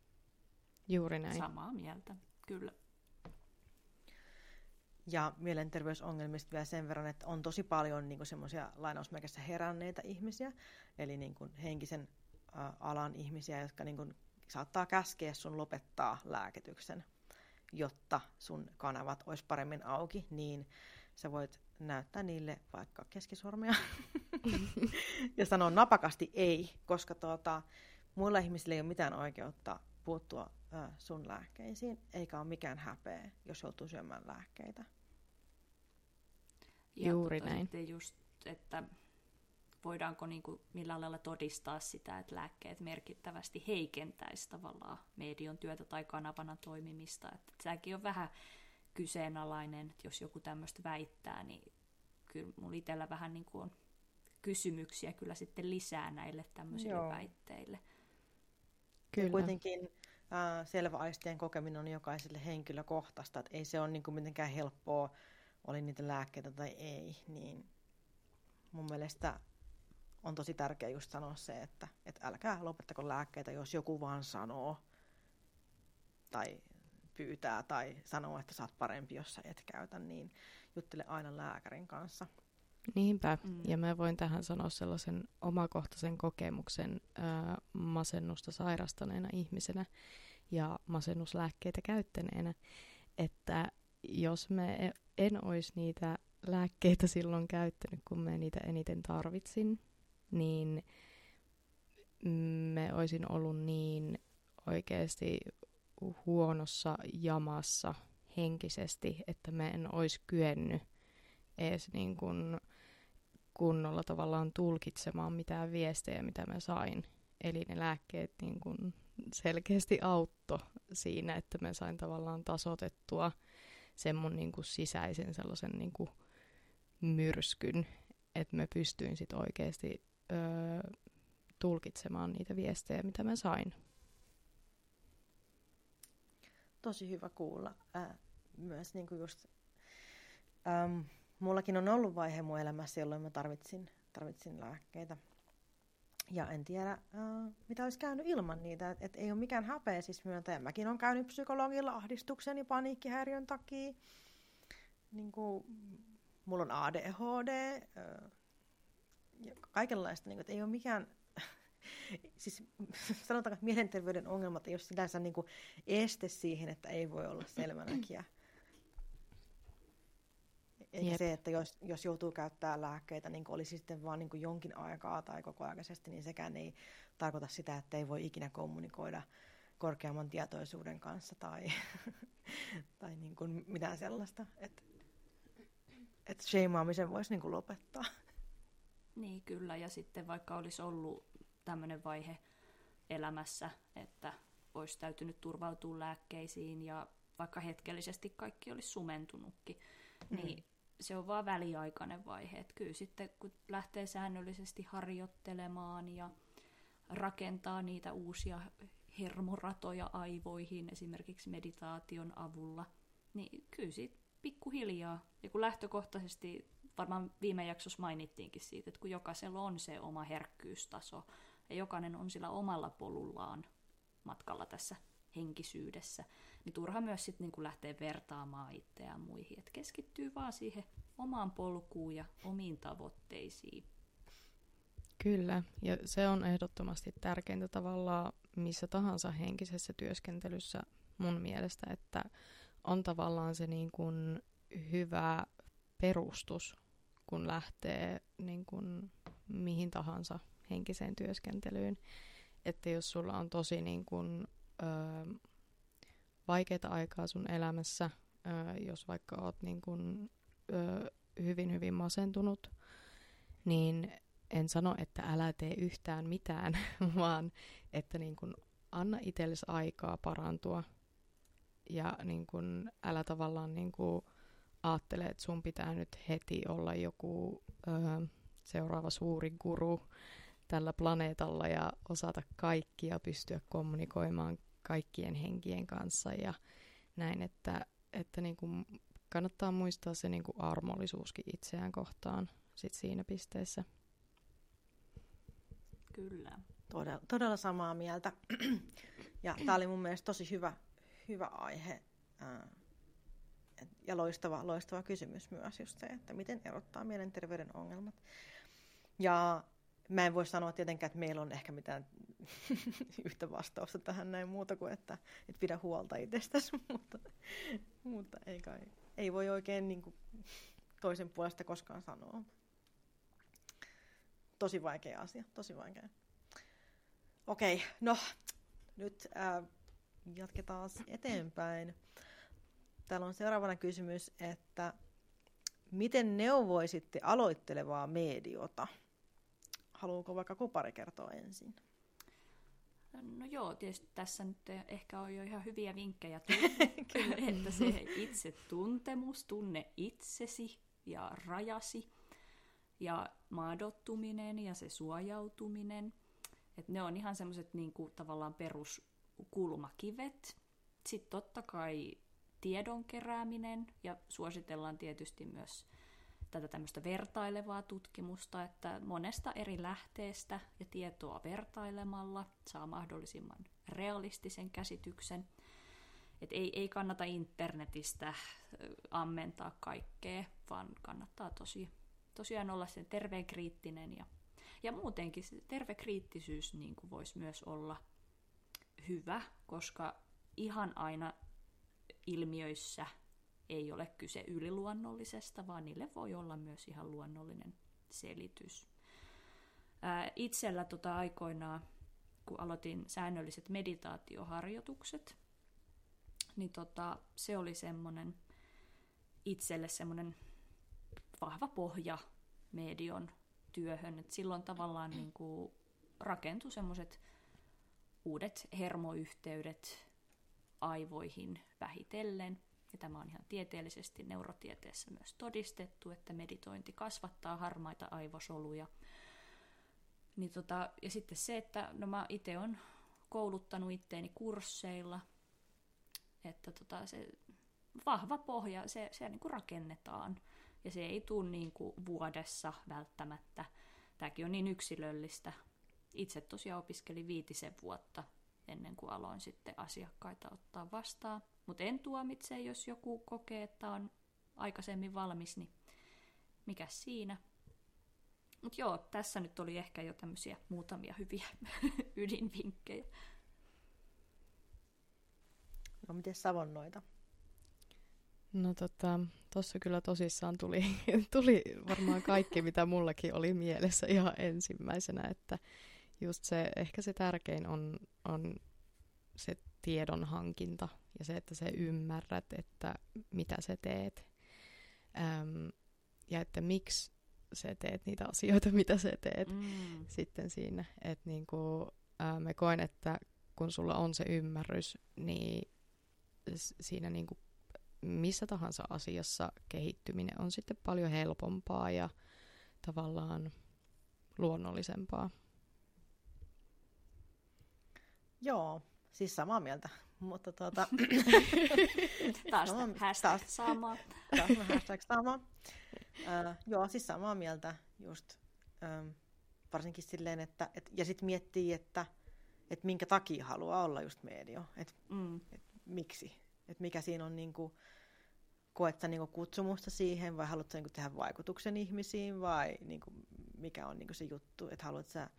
Juuri näin. samaa mieltä, kyllä. Ja mielenterveysongelmista vielä sen verran, että on tosi paljon niin semmoisia lainausmerkissä heränneitä ihmisiä, eli niin kuin henkisen ä, alan ihmisiä, jotka niin kuin saattaa käskeä sun lopettaa lääkityksen, jotta sun kanavat olisi paremmin auki, niin sä voit näyttää niille vaikka keskisormia ja sanoa napakasti ei, koska tuota, muilla ihmisillä ei ole mitään oikeutta puuttua sun lääkkeisiin, eikä ole mikään häpeä, jos joutuu syömään lääkkeitä. Ja Juuri tota näin. Just, että voidaanko niin kuin millään lailla todistaa sitä, että lääkkeet merkittävästi heikentäisi tavallaan median työtä tai kanavana toimimista. Että sekin on vähän kyseenalainen, että jos joku tämmöistä väittää, niin kyllä mulla itsellä vähän niin kuin on kysymyksiä kyllä sitten lisää näille tämmöisille Joo. väitteille. Ja Kyllä. kuitenkin äh, selväaistien kokeminen on jokaiselle henkilökohtaista, että ei se ole niin kuin mitenkään helppoa, oli niitä lääkkeitä tai ei, niin mun mielestä on tosi tärkeää just sanoa se, että, että älkää lopettako lääkkeitä, jos joku vaan sanoo tai pyytää tai sanoo, että sä oot parempi, jos sä et käytä, niin juttele aina lääkärin kanssa. Niinpä, Mm. ja mä voin tähän sanoa sellaisen omakohtaisen kokemuksen ää, masennusta sairastaneena ihmisenä ja masennuslääkkeitä käyttäneenä, että jos me e- en olisi niitä lääkkeitä silloin käyttänyt, kun mä niitä eniten tarvitsin, niin me olisin ollut niin oikeasti huonossa jamassa henkisesti, että mä en olisi kyennyt edes niin kuin kunnolla tavallaan tulkitsemaan mitään viestejä, mitä mä sain. Eli ne lääkkeet niin kuin selkeästi autto siinä, että mä sain tavallaan tasotettua sen mun niin kuin sisäisen sellaisen niin kuin myrskyn, että mä pystyin sit oikeasti öö, tulkitsemaan niitä viestejä, mitä mä sain. tosi hyvä kuulla. Ää, myös niin kuin just, äm, mullakin on ollut vaihe mun elämässä, jolloin mä tarvitsin, tarvitsin lääkkeitä. Ja en tiedä, ää, mitä olisi käynyt ilman niitä. Et, et ei ole mikään häpeä siis myöntää. Mäkin olen käynyt psykologilla ahdistuksen ja paniikkihäiriön takia. Niin kuin, mulla on ADHD. Ää, ja kaikenlaista. Niin kuin, että ei ole mikään siis sanotaanko, että mielenterveyden ongelmat ei ole sinänsä niin kuin este siihen, että ei voi olla selvänäkijä. Eikä Jep. se, että jos, jos joutuu käyttämään lääkkeitä, niin kuin olisi sitten vain niin kuin jonkin aikaa tai kokoaikaisesti, niin sekään ei tarkoita sitä, että ei voi ikinä kommunikoida korkeamman tietoisuuden kanssa tai, tai niin kuin mitään sellaista. Että et sheimaamisen voisi niin kuin lopettaa. Niin kyllä, ja sitten vaikka olisi ollut tämmöinen vaihe elämässä, että olisi täytynyt turvautua lääkkeisiin ja vaikka hetkellisesti kaikki olisi sumentunutkin, Mm. niin se on vaan väliaikainen vaihe. Että kyllä sitten kun lähtee säännöllisesti harjoittelemaan ja rakentaa niitä uusia hermoratoja aivoihin esimerkiksi meditaation avulla, niin kyllä siitä pikkuhiljaa, ja kun lähtökohtaisesti varmaan viime jaksossa mainittiinkin siitä, että kun jokaisella on se oma herkkyystaso, ja jokainen on sillä omalla polullaan matkalla tässä henkisyydessä, niin turha myös sitten niin lähteä vertaamaan itseään muihin, että keskittyy vaan siihen omaan polkuun ja omiin tavoitteisiin. Kyllä, ja se on ehdottomasti tärkeintä tavallaan missä tahansa henkisessä työskentelyssä mun mielestä, että on tavallaan se niin kuin hyvä perustus, kun lähtee niin kuin mihin tahansa henkiseen työskentelyyn. Että jos sulla on tosi niin kuin, ö, vaikeita aikaa sun elämässä, ö, jos vaikka oot niin kuin, ö, hyvin hyvin masentunut, niin en sano, että älä tee yhtään mitään, vaan että niin kun anna itsellesi aikaa parantua ja niin kun älä tavallaan niin kun ajattele, että sun pitää nyt heti olla joku ö, seuraava suuri guru tällä planeetalla ja osata kaikki ja pystyä kommunikoimaan kaikkien henkien kanssa ja näin, että, että niin kun kannattaa muistaa se niin kun armollisuuskin itseään kohtaan sit siinä pisteessä. Kyllä. Todella, todella samaa mieltä. Ja tämä oli mun mielestä tosi hyvä, hyvä aihe et- ja loistava, loistava kysymys myös just se, että miten erottaa mielenterveyden ongelmat. Ja mä en voi sanoa tietenkään, että meillä on ehkä mitään yhtä vastausta tähän näin muuta kuin, että, että pidä huolta itsestäsi, mutta, mutta ei kai. Ei voi oikein niin kuin, toisen puolesta koskaan sanoa. Tosi vaikea asia, tosi vaikea. Okei, no nyt äh, jatketaan eteenpäin. Täällä on seuraavana kysymys, että miten neuvoisitte aloittelevaa mediota? Haluuko vaikka Kupari kertoa ensin? No joo, tietysti tässä nyt ehkä on jo ihan hyviä vinkkejä että se itse tuntemus, tunne itsesi ja rajasi ja maadottuminen ja se suojautuminen. Että ne on ihan semmoiset niinku, tavallaan peruskulmakivet. Sitten totta kai tiedon kerääminen ja suositellaan tietysti myös tätä tämmöistä vertailevaa tutkimusta, että monesta eri lähteestä ja tietoa vertailemalla saa mahdollisimman realistisen käsityksen. Et ei, ei kannata internetistä ammentaa kaikkea, vaan kannattaa tosi, tosiaan olla sen terveen kriittinen ja, ja muutenkin se terve kriittisyys niin kuin voisi myös olla hyvä, koska ihan aina ilmiöissä ei ole kyse yliluonnollisesta, vaan niille voi olla myös ihan luonnollinen selitys. Itsellä tota aikoinaan, kun aloitin säännölliset meditaatioharjoitukset, niin tota, se oli semmoinen itselle semmoinen vahva pohja medion työhön. Et silloin tavallaan niin kuin rakentui semmoiset uudet hermoyhteydet aivoihin vähitellen – ja tämä on ihan tieteellisesti neurotieteessä myös todistettu, että meditointi kasvattaa harmaita aivosoluja. Niin tota, ja sitten se, että no mä itse on kouluttanut itteeni kursseilla, että tota, se vahva pohja, se, se niin kuin rakennetaan. Ja se ei tule niin kuin vuodessa välttämättä. Tämäkin on niin yksilöllistä. Itse tosiaan opiskelin viitisen vuotta ennen kuin aloin sitten asiakkaita ottaa vastaan. Mutta en tuomitse, jos joku kokee, että on aikaisemmin valmis, niin mikä siinä. Mutta joo, tässä nyt oli ehkä jo tämmöisiä muutamia hyviä ydinvinkkejä. No miten savonnoita? No tota, tossa kyllä tosissaan tuli, tuli varmaan kaikki, mitä mullakin oli mielessä ihan ensimmäisenä, että just se, ehkä se tärkein on, on se tiedon hankinta ja se, että sä ymmärrät, että mitä sä teet äm, ja että miksi sä teet niitä asioita, mitä sä teet mm. sitten siinä. Että niinku, ää, me koen, että kun sulla on se ymmärrys, niin siinä niinku missä tahansa asiassa kehittyminen on sitten paljon helpompaa ja tavallaan luonnollisempaa. Joo, siis samaa mieltä. Mutta tuota... taas no, hashtag taas, sama. Taas hashtag sama. Uh, joo, siis samaa mieltä just. Um, varsinkin silleen, että... Et, ja sitten miettii, että et minkä takia haluaa olla just medio. Että mm. et miksi. Että mikä siinä on niinku... Koet sä niinku kutsumusta siihen vai haluat sä niinku tehdä vaikutuksen ihmisiin vai niinku, mikä on niinku se juttu, että haluat sä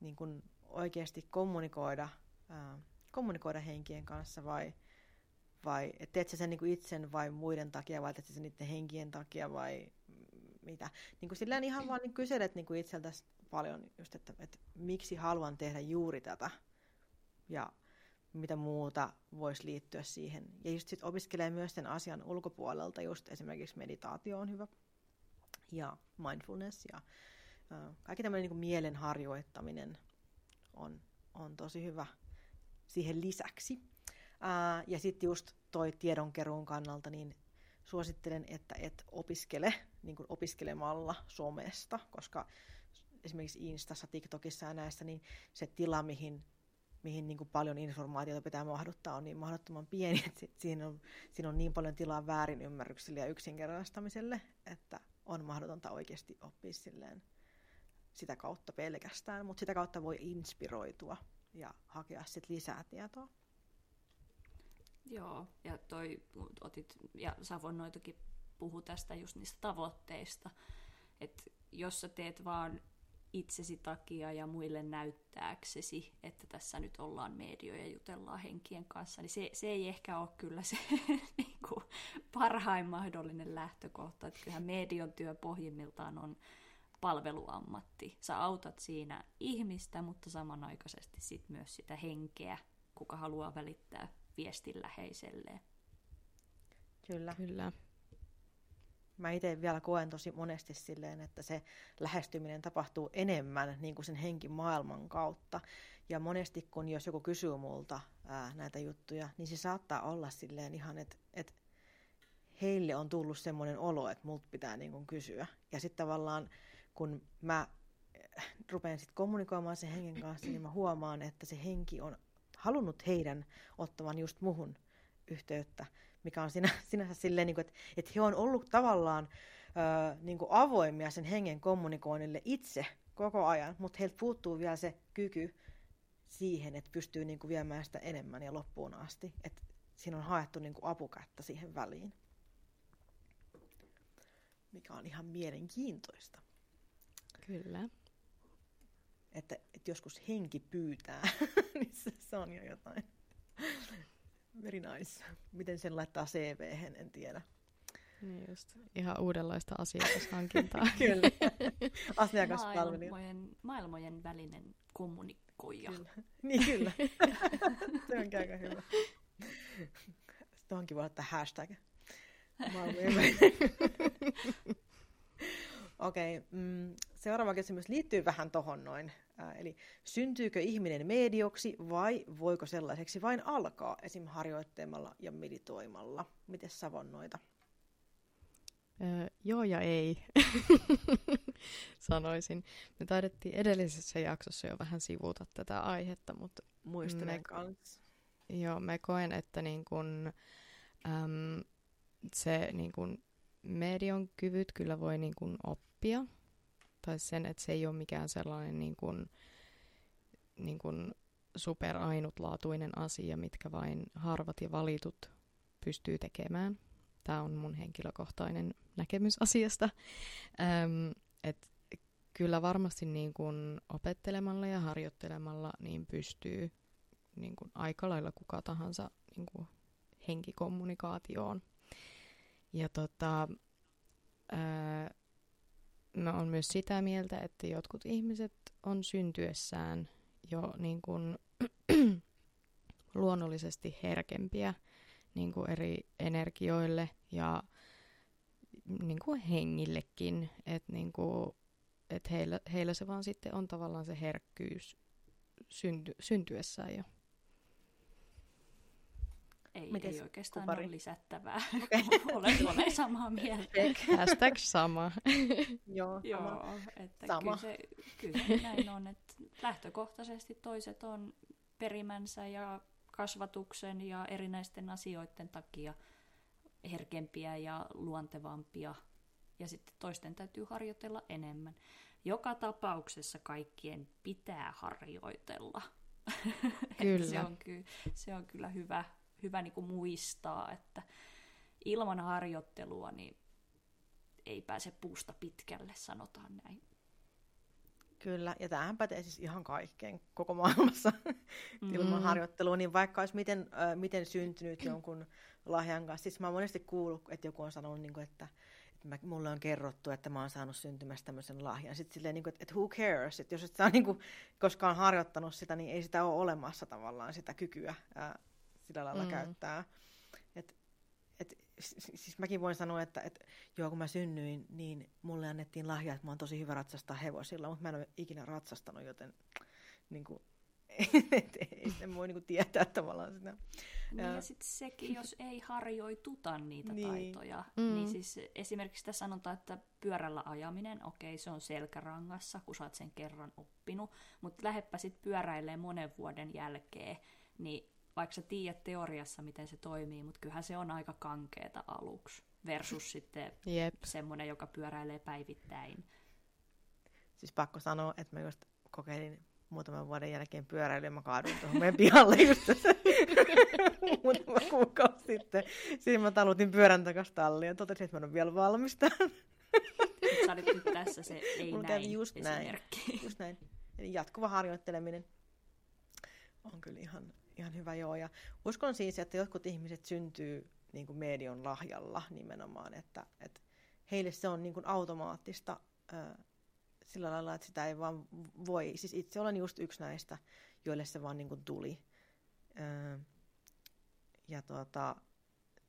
niinku oikeasti kommunikoida uh, kommunikoida henkien kanssa vai, vai teet sä sen niin kuin itsen vai muiden takia vai teet sä sen niiden henkien takia vai mitä. Niin kuin silleen ihan vaan niin kyselet niin kuin itseltäsi paljon just, että, että miksi haluan tehdä juuri tätä ja mitä muuta voisi liittyä siihen. Ja just sit opiskelee myös sen asian ulkopuolelta, just esimerkiksi meditaatio on hyvä ja mindfulness ja kaikki tämmöinen niin mielen harjoittaminen on, on tosi hyvä siihen lisäksi. Ää, ja sitten just toi tiedonkeruun kannalta, niin suosittelen, että et opiskele niin kuin opiskelemalla somesta, koska esimerkiksi Instassa, TikTokissa ja näissä, niin se tila, mihin, mihin niin kuin paljon informaatiota pitää mahduttaa, on niin mahdottoman pieni, että siinä on, siinä on niin paljon tilaa väärinymmärrykselle ja yksinkertaistamiselle, että on mahdotonta oikeasti oppia silleen sitä kautta pelkästään, mutta sitä kautta voi inspiroitua ja hakea sitten lisää tietoa. Joo, ja toi otit, ja Savonnoitakin puhu tästä just niistä tavoitteista, että jos sä teet vaan itsesi takia ja muille näyttääksesi, että tässä nyt ollaan medio ja jutellaan henkien kanssa, niin se, se ei ehkä ole kyllä se niin kuin, parhain mahdollinen lähtökohta. Että kyllähän medion työ pohjimmiltaan on palveluammatti. Sä autat siinä ihmistä, mutta samanaikaisesti sit myös sitä henkeä, kuka haluaa välittää viestin läheiselleen. Kyllä. Kyllä. mä itse vielä koen tosi monesti silleen, että se lähestyminen tapahtuu enemmän niin kuin sen henkimaailman kautta. Ja monesti kun jos joku kysyy multa ää, näitä juttuja, niin se saattaa olla silleen ihan, että et heille on tullut semmoinen olo, että multa pitää niin kuin kysyä. Ja sitten tavallaan kun mä rupean sitten kommunikoimaan sen hengen kanssa, niin mä huomaan, että se henki on halunnut heidän ottavan just muhun yhteyttä, mikä on sinä, sinänsä silleen, niin kuin, että, että he on ollut tavallaan ö, niin kuin avoimia sen hengen kommunikoinnille itse koko ajan, mutta heiltä puuttuu vielä se kyky siihen, että pystyy niin kuin viemään sitä enemmän ja loppuun asti. Että siinä on haettu niin kuin apukättä siihen väliin, mikä on ihan mielenkiintoista. Kyllä. Että, että joskus henki pyytää, niin se, se on jo jotain. Very nice. Miten sen laittaa cv en tiedä. Niin just. Ihan uudenlaista asiakashankintaa. Kyllä. Asiakaspalvelija. Maailmojen, maailmojen välinen kommunikoija. Kyllä. Niin kyllä. Se on aika hyvä. Sitten onkin voi laittaa hashtag. Maailmojen välinen. Okei, okay, mm, seuraava kysymys liittyy vähän tohon noin. Eli syntyykö ihminen medioksi vai voiko sellaiseksi vain alkaa esim. harjoittelemalla ja meditoimalla? Miten savonnoita? Öö, joo ja ei, sanoisin. Me taidettiin edellisessä jaksossa jo vähän sivuuta tätä aihetta, mutta Muistelen kanssa. Joo, me koen, että niin kun, äm, se niin kun median kyvyt kyllä voi niin kun oppia, tai sen, että se ei ole mikään sellainen niin kun, niin kun super ainutlaatuinen asia, mitkä vain harvat ja valitut pystyy tekemään. Tämä on mun henkilökohtainen näkemys asiasta. Ähm, et kyllä varmasti niin kun opettelemalla ja harjoittelemalla niin pystyy niin kun aika lailla kuka tahansa niin kun henkikommunikaatioon. Ja tota, ää, mä oon myös sitä mieltä, että jotkut ihmiset on syntyessään jo niin kun, luonnollisesti herkempiä niin kuin eri energioille ja niin kuin hengillekin, että niin kuin, et heillä, heillä se vaan sitten on tavallaan se herkkyys synty, syntyessään jo. Ei, ei oikeastaan kupari? ole lisättävää. Olen, olen samaa mieltä. Hashtag sama. Joo, sama. Joo, että sama. Kyllä, se, kyllä se näin on, että lähtökohtaisesti toiset on perimänsä ja kasvatuksen ja erinäisten asioiden takia herkempiä ja luontevampia. Ja sitten toisten täytyy harjoitella enemmän. Joka tapauksessa kaikkien pitää harjoitella. Kyllä. se, on ky- se on kyllä hyvä, hyvä niin kuin muistaa, että ilman harjoittelua niin ei pääse puusta pitkälle, sanotaan näin. Kyllä, ja tämähän pätee siis ihan kaikkeen koko maailmassa mm. ilman harjoittelua, niin vaikka olisi miten, äh, miten syntynyt jonkun lahjan kanssa. Siis mä oon monesti kuullut, että joku on sanonut, niin kuin, että, että mä, mulle on kerrottu, että mä oon saanut syntymästä tämmöisen lahjan. Sitten silleen, niin kuin, että, että who cares, että jos et sä niin kuin, koskaan harjoittanut sitä, niin ei sitä ole olemassa tavallaan sitä kykyä ää, sillä lailla mm. käyttää. Et, et, siis mäkin voin sanoa, että, että joo, kun mä synnyin, niin mulle annettiin lahja, että mä oon tosi hyvä ratsastaa hevosilla, mutta mä en ole ikinä ratsastanut, joten niin kuin, et, ei sen voi niin kuin, tietää tavallaan sitä. Niin ja, sitten sekin, jos ei harjoituta niitä niin. taitoja, mm. niin siis esimerkiksi tässä sanotaan, että pyörällä ajaminen, okei, se on selkärangassa, kun sä oot sen kerran oppinut, mutta läheppä sitten pyöräilee monen vuoden jälkeen, niin vaikka sä tiedät teoriassa, miten se toimii, mutta kyllähän se on aika kankeeta aluksi versus sitten Jep. semmoinen, joka pyöräilee päivittäin. Siis pakko sanoa, että mä just kokeilin muutaman vuoden jälkeen pyöräilyä, mä kaaduin tuohon meidän pihalle just muutama kuukausi sitten. Siinä mä talutin pyörän takaisin talliin ja totesin, että mä en ole vielä valmista. Sä olit nyt tässä se ei Mulla näin just esimerkki. näin. Just näin. Eli jatkuva harjoitteleminen on kyllä ihan ihan hyvä joo. Ja uskon siis, että jotkut ihmiset syntyy niin kuin median lahjalla nimenomaan, että, että heille se on niin kuin automaattista sillä lailla, että sitä ei vaan voi. Siis itse olen just yksi näistä, joille se vaan niin kuin tuli. Ää, ja tuota,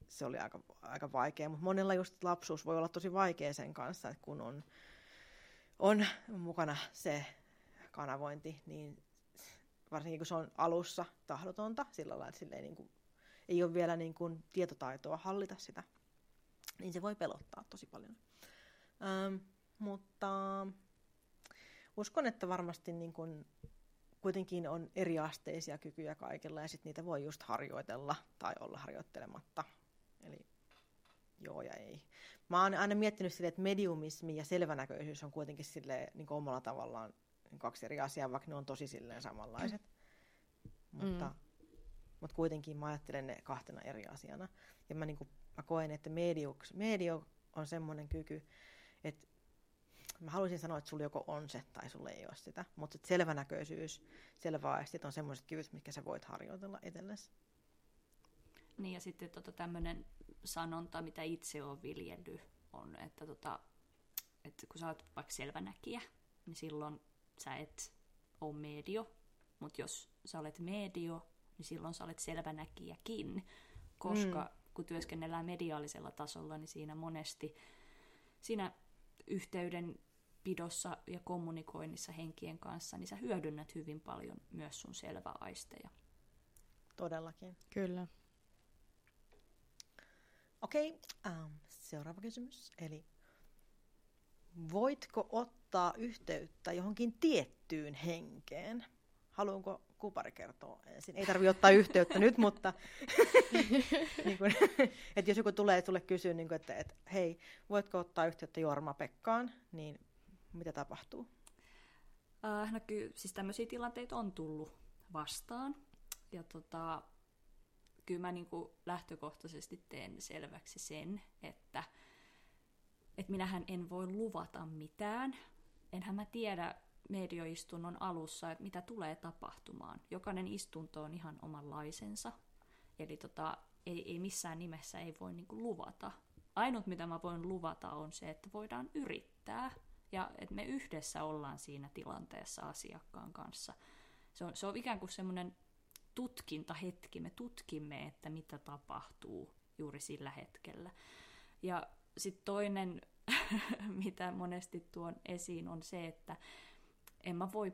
se oli aika, aika vaikea. Mutta monella just lapsuus voi olla tosi vaikea sen kanssa, että kun on, on mukana se kanavointi, niin varsinkin kun se on alussa tahdotonta, sillä lailla, että silleen niin kuin, ei ole vielä niin kuin tietotaitoa hallita sitä, niin se voi pelottaa tosi paljon. Ähm, mutta uskon, että varmasti niin kuin kuitenkin on eriasteisia kykyjä kaikilla ja sitten niitä voi just harjoitella tai olla harjoittelematta. Eli joo ja ei. Mä oon aina miettinyt silleen, että mediumismi ja selvänäköisyys on kuitenkin silleen, niin omalla tavallaan kaksi eri asiaa, vaikka ne on tosi silleen samanlaiset. Mm. Mutta, mutta kuitenkin mä ajattelen ne kahtena eri asiana. Ja mä, niin kuin, mä koen, että medio, medio on semmoinen kyky, että mä haluaisin sanoa, että sulla joko on se tai sulla ei ole sitä, mutta selvänäköisyys, selväaistit on semmoiset kyvyt, mitkä sä voit harjoitella itsellesi. Niin ja sitten tota tämmöinen sanonta, mitä itse olen viljellyt, on, että, tota, että kun sä oot vaikka selvänäkijä, niin silloin sä et ole medio, mutta jos sä olet medio, niin silloin sä olet selvänäkijäkin, koska mm. kun työskennellään mediaalisella tasolla, niin siinä monesti siinä yhteyden pidossa ja kommunikoinnissa henkien kanssa, niin sä hyödynnät hyvin paljon myös sun selväaisteja. Todellakin. Kyllä. Okei, okay, um, ähm, seuraava kysymys. Eli voitko ottaa yhteyttä johonkin tiettyyn henkeen? Haluanko Kupari kertoa ensin? Ei tarvitse ottaa yhteyttä nyt, mutta niin kuin, että jos joku tulee sulle kysyä, niin että, että hei, voitko ottaa yhteyttä Jorma Pekkaan, niin mitä tapahtuu? Äh, no kyllä, siis tämmöisiä tilanteita on tullut vastaan. Ja tota, kyllä mä niin lähtökohtaisesti teen selväksi sen, että, että minähän en voi luvata mitään. Enhän mä tiedä medioistunnon alussa, että mitä tulee tapahtumaan. Jokainen istunto on ihan omanlaisensa. Eli tota, ei, ei missään nimessä ei voi niin kuin luvata. Ainut mitä mä voin luvata on se, että voidaan yrittää ja että me yhdessä ollaan siinä tilanteessa asiakkaan kanssa. Se on, se on ikään kuin semmoinen tutkintahetki. Me tutkimme, että mitä tapahtuu juuri sillä hetkellä. Ja sitten toinen, mitä monesti tuon esiin, on se, että en mä voi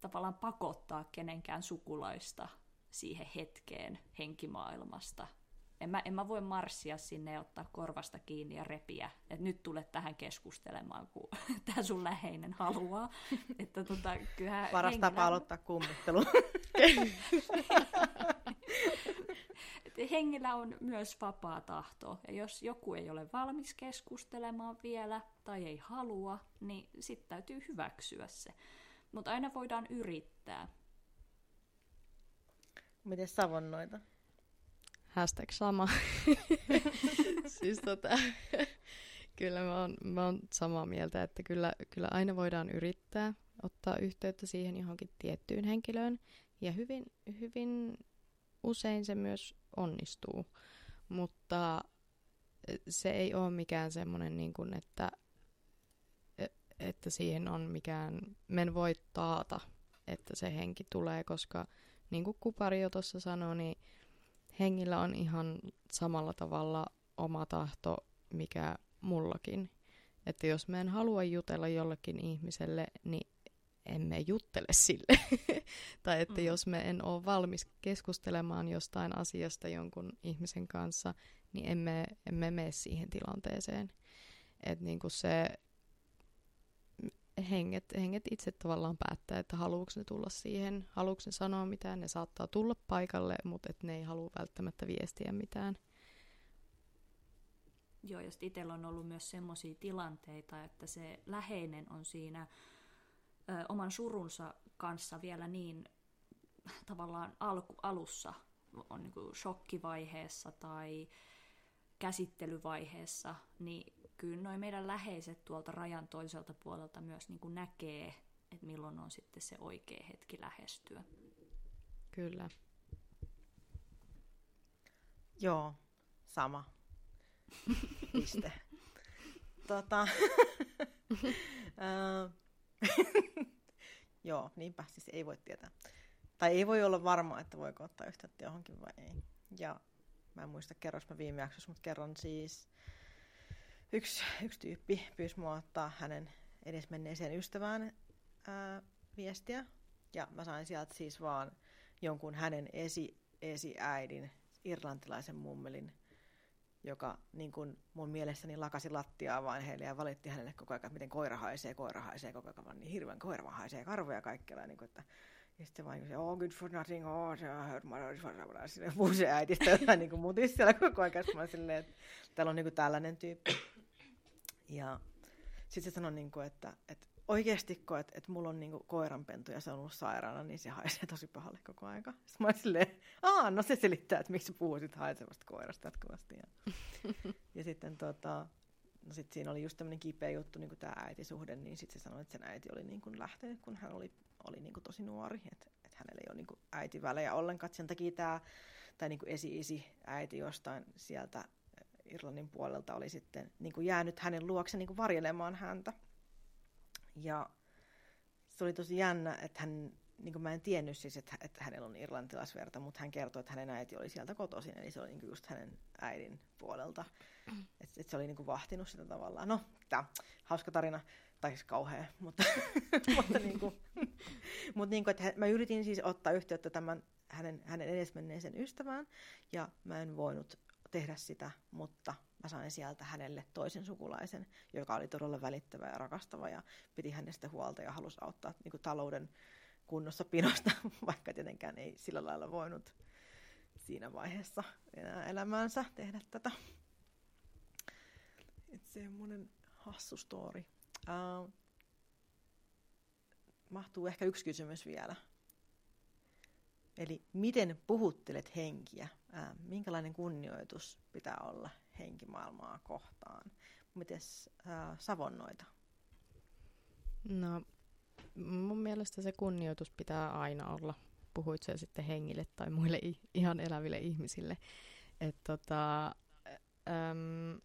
tavallaan pakottaa kenenkään sukulaista siihen hetkeen henkimaailmasta en mä, en mä voi marssia sinne ja ottaa korvasta kiinni ja repiä, että nyt tule tähän keskustelemaan, kun tämä sun läheinen haluaa. Että tota, kyllähän Paras hengillä... tapa aloittaa kummittelu. Hengillä on myös vapaa tahto, ja jos joku ei ole valmis keskustelemaan vielä tai ei halua, niin sitten täytyy hyväksyä se. Mutta aina voidaan yrittää. Miten savonnoita? Hashtag sama. siis tota, kyllä mä oon, mä oon samaa mieltä, että kyllä, kyllä aina voidaan yrittää ottaa yhteyttä siihen johonkin tiettyyn henkilöön. Ja hyvin, hyvin usein se myös onnistuu. Mutta se ei ole mikään semmoinen, niin kuin, että, että siihen on mikään, men voi taata, että se henki tulee, koska niin kuin Kupari jo tuossa sanoi, niin hengillä on ihan samalla tavalla oma tahto, mikä mullakin. Että jos mä en halua jutella jollekin ihmiselle, niin emme juttele sille. tai että mm. jos me en ole valmis keskustelemaan jostain asiasta jonkun ihmisen kanssa, niin emme, emme mene siihen tilanteeseen. Että niinku se henget, henget itse tavallaan päättää, että haluuks ne tulla siihen, haluuks ne sanoa mitään, ne saattaa tulla paikalle, mutta et ne ei halua välttämättä viestiä mitään. Joo, ja itsellä on ollut myös sellaisia tilanteita, että se läheinen on siinä ö, oman surunsa kanssa vielä niin tavallaan alku, alussa, on niin kuin shokkivaiheessa tai käsittelyvaiheessa, niin kyllä noin meidän läheiset tuolta rajan toiselta puolelta myös niin kuin näkee, että milloin on sitten se oikea hetki lähestyä. Kyllä. Joo, sama. Piste. tota, Joo, niinpä, siis ei voi tietää. Tai ei voi olla varma, että voiko ottaa yhteyttä johonkin vai ei. Ja mä en muista kerros mä viime jaksossa, mutta kerron siis, yksi, yksi tyyppi pyysi mua ottaa hänen edesmenneeseen ystävään ää, viestiä, ja mä sain sieltä siis vaan jonkun hänen esi, esiäidin, irlantilaisen mummelin, joka niin kun mun mielestäni lakasi lattiaa vain heille ja valitti hänelle koko ajan, että miten koira haisee, koira haisee, koko ajan vaan niin hirveän koira haisee karvoja kaikkialla. Niin kuin, että, ja sitten vaan oh, good for nothing, oh, se hurt my for Sille puhuu se äitistä jotain niin mutisi siellä koko ajan. Mä silleen, että täällä on niin kuin tällainen tyyppi. Ja sitten se sanoi, niin kuin, että, että oikeasti, kun että, että mulla on niin koiranpentu ja se on ollut sairaana, niin se haisee tosi pahalle koko aika. Sitten mä olin silleen, aa, no se selittää, että miksi puhuisit haisevasta koirasta jatkuvasti. Ja, ja sitten tota, no sit siinä oli just tämmöinen kipeä juttu, niin kuin tämä äitisuhde, niin sitten se sanoi, että sen äiti oli niin kuin lähtenyt, kun hän oli, oli niin kuin tosi nuori, että, että hänellä ei ole niin kuin äitivälejä ollenkaan. Sen takia tämä, tai niin kuin esi-isi äiti jostain sieltä Irlannin puolelta oli sitten niin kuin jäänyt hänen luokse niin kuin varjelemaan häntä. Ja se oli tosi jännä, että hän, niin kuin mä en tiennyt siis, että, että hänellä on irlantilaisverta, mutta hän kertoi, että hänen äiti oli sieltä kotoisin, eli se oli niin kuin just hänen äidin puolelta. Että, että se oli niin kuin vahtinut sitä tavallaan. No, tämä hauska tarina, tai siis kauhea, mutta, mutta, niin kuin, mutta niin kuin, että mä yritin siis ottaa yhteyttä tämän hänen, hänen edesmenneeseen ystävään, ja mä en voinut tehdä sitä, mutta mä sain sieltä hänelle toisen sukulaisen, joka oli todella välittävä ja rakastava ja piti hänestä huolta ja halusi auttaa niin kuin talouden kunnossa pinosta, vaikka tietenkään ei sillä lailla voinut siinä vaiheessa enää elämäänsä tehdä tätä. Et semmoinen hassu story. Uh, mahtuu ehkä yksi kysymys vielä. Eli miten puhuttelet henkiä? Ää, minkälainen kunnioitus pitää olla henkimaailmaa kohtaan? Mites ää, savonnoita? No, mun mielestä se kunnioitus pitää aina olla. Puhuit se sitten hengille tai muille ihan eläville ihmisille. Et tota, äm,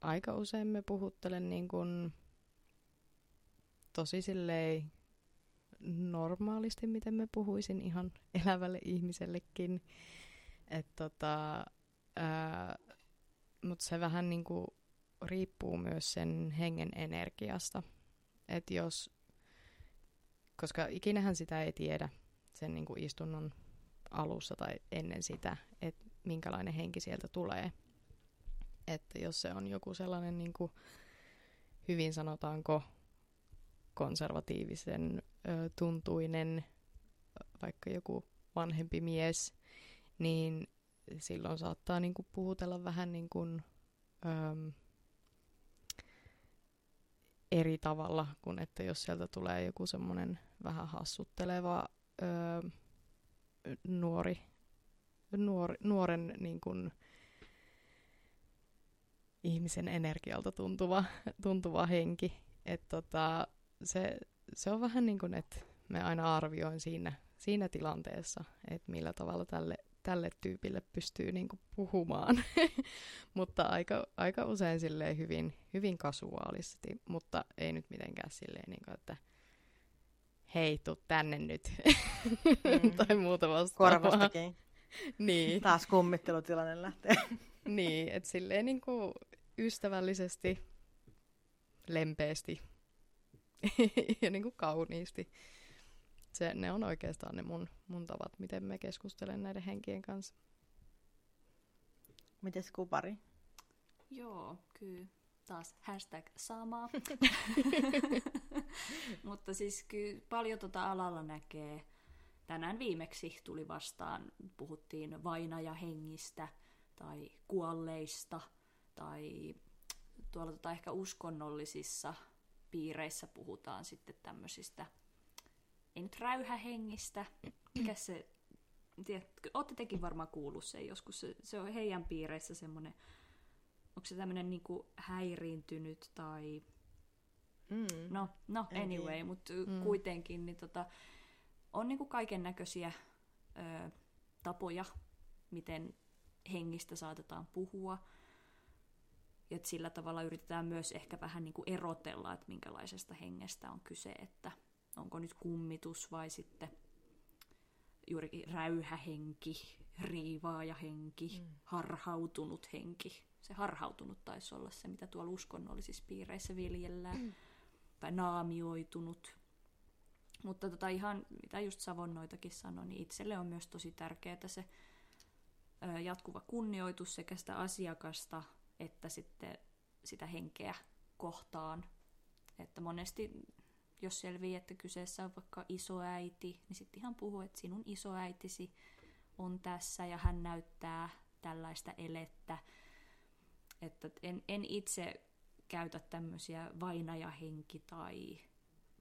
aika usein me puhuttelen niin kun tosi silleen normaalisti, miten me puhuisin ihan elävälle ihmisellekin. tota, Mutta se vähän niinku riippuu myös sen hengen energiasta. Että jos, koska ikinähän sitä ei tiedä sen niinku istunnon alussa tai ennen sitä, että minkälainen henki sieltä tulee. Että jos se on joku sellainen niinku, hyvin sanotaanko konservatiivisen ö, tuntuinen, vaikka joku vanhempi mies, niin silloin saattaa niin kuin puhutella vähän niin kuin, ö, eri tavalla kuin että jos sieltä tulee joku semmoinen vähän hassutteleva ö, nuori, nuori, nuoren niin kuin, ihmisen energialta tuntuva, tuntuva henki. Että tota, se, se on vähän niin kuin, että me aina arvioin siinä, siinä tilanteessa, että millä tavalla tälle, tälle tyypille pystyy niin kuin puhumaan. mutta aika, aika usein silleen hyvin, hyvin kasuaalisesti, mutta ei nyt mitenkään silleen, niin kuin, että hei, tuu tänne nyt. mm. tai muuta vastaavaa. Korvastakin. niin. Taas kummittelutilanne lähtee. niin, että silleen niin kuin ystävällisesti, lempeästi ja niin kuin kauniisti. Se, ne on oikeastaan ne mun, mun tavat, miten me keskustelen näiden henkien kanssa. Mites kupari? Joo, kyllä. Taas hashtag sama. Mutta siis kyllä paljon tota alalla näkee. Tänään viimeksi tuli vastaan, puhuttiin vainajahengistä tai kuolleista tai tuolla tota ehkä uskonnollisissa piireissä puhutaan sitten tämmöisistä, ei nyt räyhähengistä, mikä se, tiedätkö, ootte tekin varmaan kuullut sen joskus, se, se on heidän piireissä semmoinen, onko se tämmöinen niinku häiriintynyt tai, mm. no, no anyway, mutta mm. kuitenkin, niin tota, on niinku kaiken näköisiä tapoja, miten hengistä saatetaan puhua ja sillä tavalla yritetään myös ehkä vähän niin kuin erotella, että minkälaisesta hengestä on kyse, että onko nyt kummitus vai sitten juurikin räyhähenki, riivaaja henki, mm. harhautunut henki. Se harhautunut taisi olla se, mitä tuolla uskonnollisissa piireissä viljellään. Mm. Tai naamioitunut. Mutta tota ihan, mitä just Savonnoitakin sanoi, niin itselle on myös tosi tärkeää se ö, jatkuva kunnioitus sekä sitä asiakasta että sitten sitä henkeä kohtaan. Että monesti, jos selvii, että kyseessä on vaikka isoäiti, niin sitten ihan puhuu, että sinun isoäitisi on tässä ja hän näyttää tällaista elettä. Että en, en itse käytä tämmöisiä vainajahenki tai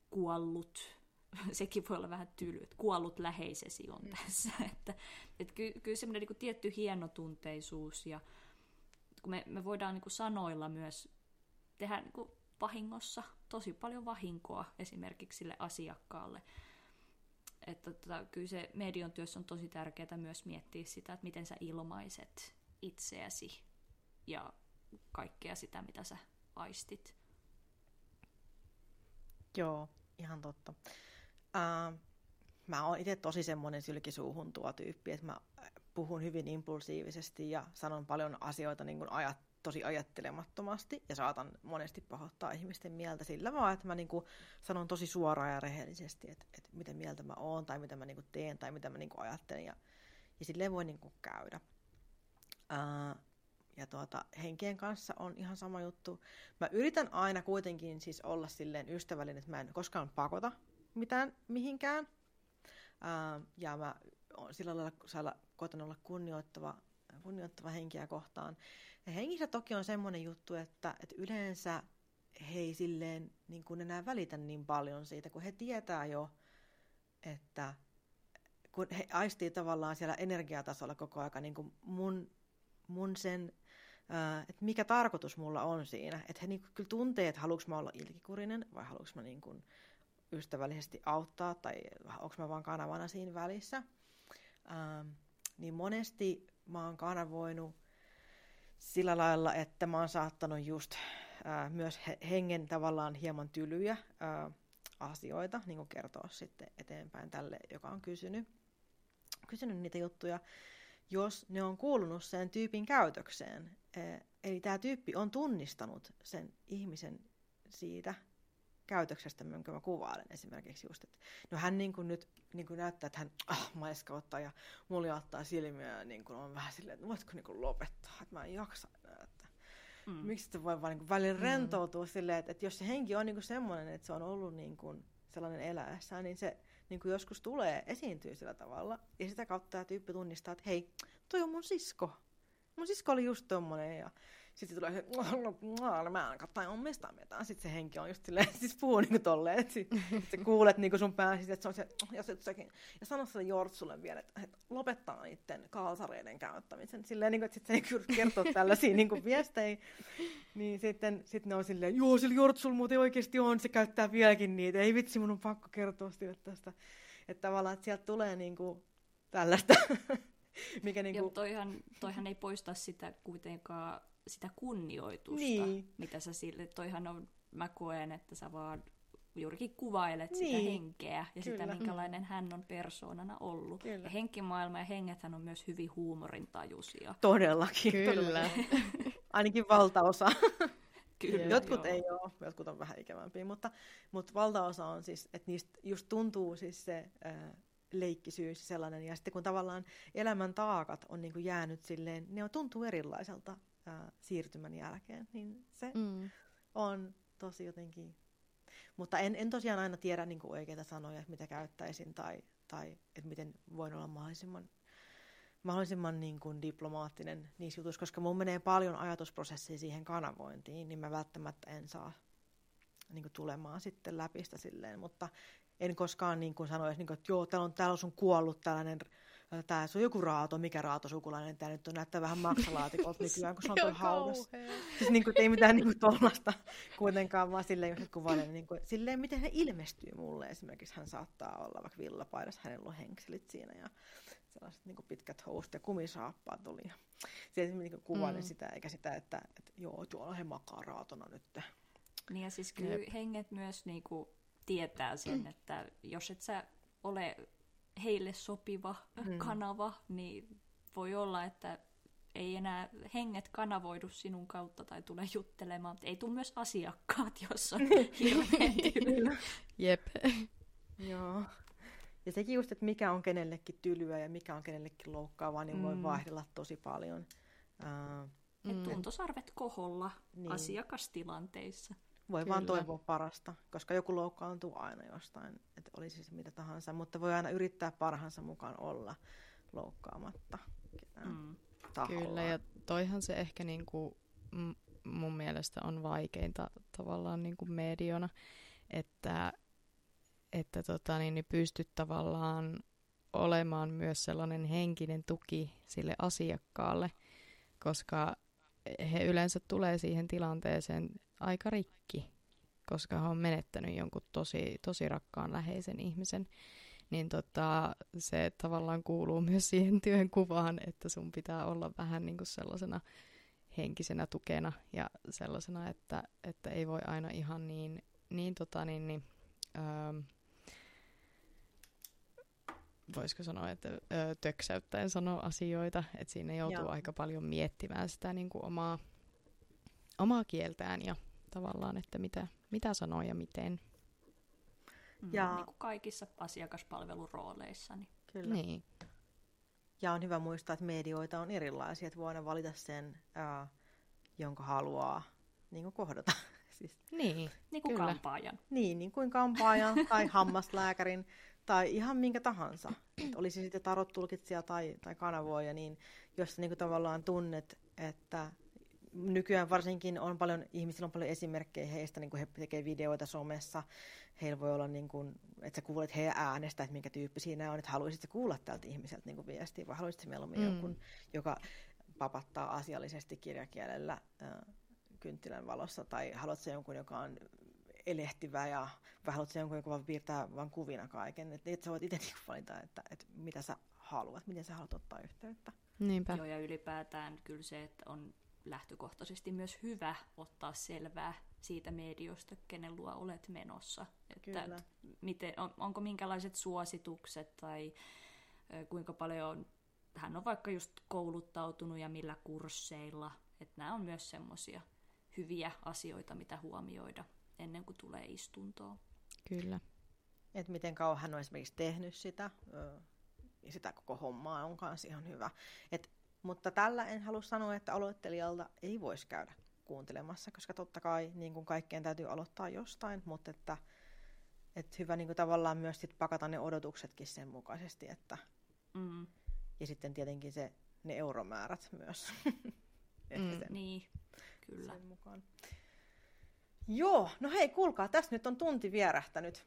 kuollut, sekin voi olla vähän tyly, että kuollut läheisesi on mm. tässä. Että, että ky, kyllä semmoinen niin tietty hienotunteisuus ja kun me, me voidaan niin kuin sanoilla myös tehdä niin kuin vahingossa tosi paljon vahinkoa esimerkiksi sille asiakkaalle. Että tota, kyllä se median työssä on tosi tärkeää myös miettiä sitä, että miten sä ilmaiset itseäsi ja kaikkea sitä, mitä sä aistit. Joo, ihan totta. Uh, mä oon itse tosi semmoinen sylkisuuhun tuo tyyppi, että mä puhun hyvin impulsiivisesti ja sanon paljon asioita niin kuin ajat, tosi ajattelemattomasti ja saatan monesti pahoittaa ihmisten mieltä sillä vaan, että mä niin kuin sanon tosi suoraan ja rehellisesti, että, että mitä mieltä mä oon tai mitä mä niin kuin teen tai mitä mä niin kuin ajattelen ja, ja silleen voi niin kuin käydä. Ää, ja tuota, henkien kanssa on ihan sama juttu. Mä yritän aina kuitenkin siis olla silleen ystävällinen, että mä en koskaan pakota mitään mihinkään. Ää, ja mä sillä lailla kotona olla kunnioittava, kunnioittava henkiä kohtaan. Ja hengissä toki on semmoinen juttu, että, että yleensä he ei silleen niin kuin enää välitä niin paljon siitä, kun he tietää jo, että kun he aistii tavallaan siellä energiatasolla koko aika niin kuin mun, mun sen, että mikä tarkoitus mulla on siinä. Että he niin kuin kyllä tuntee, että haluanko mä olla ilkikurinen vai haluanko mä niin kuin ystävällisesti auttaa tai onko mä vaan kanavana siinä välissä. Ähm, niin monesti mä oon kanavoinut sillä lailla, että mä oon saattanut just ää, myös hengen tavallaan hieman tylyjä ää, asioita niin kuin kertoa sitten eteenpäin tälle, joka on kysynyt, kysynyt niitä juttuja, jos ne on kuulunut sen tyypin käytökseen. Eli tämä tyyppi on tunnistanut sen ihmisen siitä käytöksestä, minkä mä kuvailen esimerkiksi just, että no hän niin kuin nyt niin kuin näyttää, että hän ah, ottaa ja ottaa silmiä ja niin kuin on vähän silleen, että voitko niin kuin lopettaa, että mä en jaksa enää, että mm. miksi se voi vaan niin kuin välillä mm. rentoutua silleen, että, että jos se henki on niin kuin semmoinen, että se on ollut niin kuin sellainen eläessään, niin se niin kuin joskus tulee, esiintyy sillä tavalla ja sitä kautta tämä tyyppi tunnistaa, että hei, toi on mun sisko. Mun sisko oli just tommonen ja sitten tulee se, no, mä en katsoa omista mitään. Sitten se henki on just silleen, siis puhuu niinku tolleen, että sit, sit sä kuulet niinku sun päässä, että se on se, ja sit sekin. Ja sano sille Jortsulle vielä, että, että lopettaa niiden kalsareiden käyttämisen. Silleen, niinku, että sit se niinku kertoo tällaisia niinku viestejä. Niin sitten sit ne on silleen, joo, sillä Jortsulla muuten oikeasti on, se käyttää vieläkin niitä. Ei vitsi, mun on pakko kertoa sille tästä. Että tavallaan, että sieltä tulee niinku tällaista. Mikä niinku... Ja toihan, toihan ei poista sitä kuitenkaan sitä kunnioitusta, niin. mitä sä sille, toihan on, mä koen, että sä vaan juurikin kuvailet niin. sitä henkeä ja Kyllä. sitä, minkälainen hän on persoonana ollut. Kyllä. Ja henkimaailma ja hengethän on myös hyvin huumorintajuisia. Todellakin. Kyllä. Ainakin valtaosa. Kyllä, jotkut joo. ei ole, jotkut on vähän ikävämpiä, mutta, mutta valtaosa on siis, että niistä just tuntuu siis se ää, leikkisyys sellainen, ja sitten kun tavallaan elämän taakat on niin kuin jäänyt silleen, ne on, tuntuu erilaiselta ää, siirtymän jälkeen, niin se mm. on tosi jotenkin... Mutta en, en tosiaan aina tiedä niin kuin oikeita sanoja, mitä käyttäisin tai, tai että miten voin olla mahdollisimman, mahdollisimman niin kuin diplomaattinen niissä jutuissa, koska mun menee paljon ajatusprosessia siihen kanavointiin, niin mä välttämättä en saa niin kuin tulemaan sitten läpi sitä silleen, mutta en koskaan niin kuin sanoisi, niin kuin, että joo, täällä on, täällä on sun kuollut tällainen Se on joku raato, mikä raato sukulainen tämä nyt on, näyttää vähän maksalaatikolta nykyään, kun se on tuolla haudassa. Siis niin kuin, ei mitään niin tuollaista kuitenkaan, vaan silleen, jos kuvailen, niin kuin, silleen, miten hän ilmestyy mulle. Esimerkiksi hän saattaa olla vaikka villapaidassa, hänellä on henkselit siinä ja sellaiset niin pitkät housut ja kumisaappaat oli. Sitten niin kuvailen mm. sitä, eikä sitä, että, että joo, tuolla he makaa raatona nyt. Niin ja siis kyllä Jep. henget myös niin kuin tietää sen, että jos et sä ole heille sopiva mm. kanava, niin voi olla, että ei enää henget kanavoidu sinun kautta tai tule juttelemaan, mutta ei tule myös asiakkaat, jos on hirveän tyly. Jep. Joo. Ja sekin just, että mikä on kenellekin tylyä ja mikä on kenellekin loukkaavaa, niin voi Mm. vaihdella tosi paljon. Uh, Et Mm. tuntosarvet koholla Niin. asiakastilanteissa. Voi vaan Kyllä. toivoa parasta, koska joku loukkaantuu aina jostain, että olisi se mitä tahansa, mutta voi aina yrittää parhaansa mukaan olla loukkaamatta ketään Mm. Kyllä, ja toihan se ehkä niinku, m- mun mielestä on vaikeinta tavallaan niinku mediona, että, että tota, niin, niin pystyt tavallaan olemaan myös sellainen henkinen tuki sille asiakkaalle, koska he yleensä tulee siihen tilanteeseen aika rikki, koska he on menettänyt jonkun tosi, tosi rakkaan läheisen ihmisen. Niin tota, se tavallaan kuuluu myös siihen työn kuvaan, että sun pitää olla vähän niin kuin sellaisena henkisenä tukena ja sellaisena, että, että ei voi aina ihan niin, niin, tota, niin, niin ähm, voisiko sanoa, että ö, töksäyttäen sanoa asioita, että siinä joutuu Joo. aika paljon miettimään sitä niin kuin omaa, omaa kieltään ja tavallaan, että mitä, mitä sanoo ja miten. Mm. Ja- Niin kuin kaikissa asiakaspalvelurooleissa. Niin. Kyllä. Niin, Ja on hyvä muistaa, että medioita on erilaisia, että voi aina valita sen, ää, jonka haluaa niin kuin kohdata. siis, niin, niin kuin Kyllä. kampaajan. niin, niin kuin kampaajan tai hammaslääkärin tai ihan minkä tahansa. Et olisi sitten tarottulkitsija tai, tai kanavoija, niin jos niin kuin tavallaan tunnet, että nykyään varsinkin on paljon, ihmisillä on paljon esimerkkejä heistä, niin kuin he tekee videoita somessa, heillä voi olla, niin kuin, että sä kuulet heidän äänestä, että minkä tyyppi siinä on, että haluaisit kuulla tältä ihmiseltä niin kuin viestiä, vai haluaisit mieluummin Mm. jonkun, joka papattaa asiallisesti kirjakielellä äh, kynttilän valossa, tai haluatko jonkun, joka on elehtivä ja vai haluatko jonkun, joka vaan piirtää vain kuvina kaiken, että et sä voit itse niinku valita, että, että mitä sä haluat, miten sä haluat ottaa yhteyttä. niinpä. Joo, ja ylipäätään kyllä se, että on lähtökohtaisesti myös hyvä ottaa selvää siitä mediosta, kenen luo olet menossa. Että Kyllä. miten, on, onko minkälaiset suositukset tai kuinka paljon hän on vaikka just kouluttautunut ja millä kursseilla. Että nämä on myös semmoisia hyviä asioita, mitä huomioida ennen kuin tulee istuntoon. Kyllä. Että miten kauan hän on esimerkiksi tehnyt sitä, sitä koko hommaa on kanssa ihan hyvä. Et, mutta tällä en halua sanoa, että aloittelijalta ei voisi käydä kuuntelemassa, koska totta kai niin kuin kaikkeen täytyy aloittaa jostain, mutta että, että hyvä niin kuin tavallaan myös sit pakata ne odotuksetkin sen mukaisesti, että, Mm, ja sitten tietenkin se, ne euromäärät myös. Mm. sen, niin, kyllä. sen mukaan. Joo, no hei, kuulkaa, tässä nyt on tunti vierähtänyt.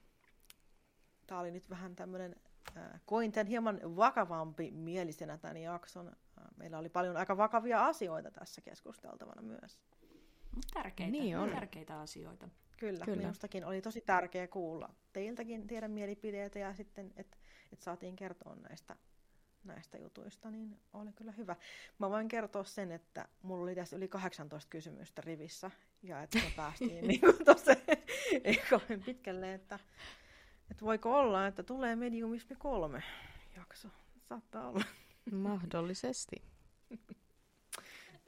Tämä oli nyt vähän tämmöinen, koin tämän hieman vakavampi mielisenä tämän jakson. Äh, meillä oli paljon aika vakavia asioita tässä keskusteltavana myös. Mut Tärkeitä, Niin on. tärkeitä asioita. Kyllä, Kyllä. minustakin oli tosi tärkeää kuulla teiltäkin teidän mielipiteitä ja sitten, että et saatiin kertoa näistä, näistä jutuista, niin oli kyllä hyvä. Mä voin kertoa sen, että mulla oli tässä yli 18 kysymystä rivissä ja että me päästiin niin kuin tossa, ei kauhean pitkälle, että, että voiko olla, että tulee Mediumismi kolme jakso. Saattaa olla. Mahdollisesti.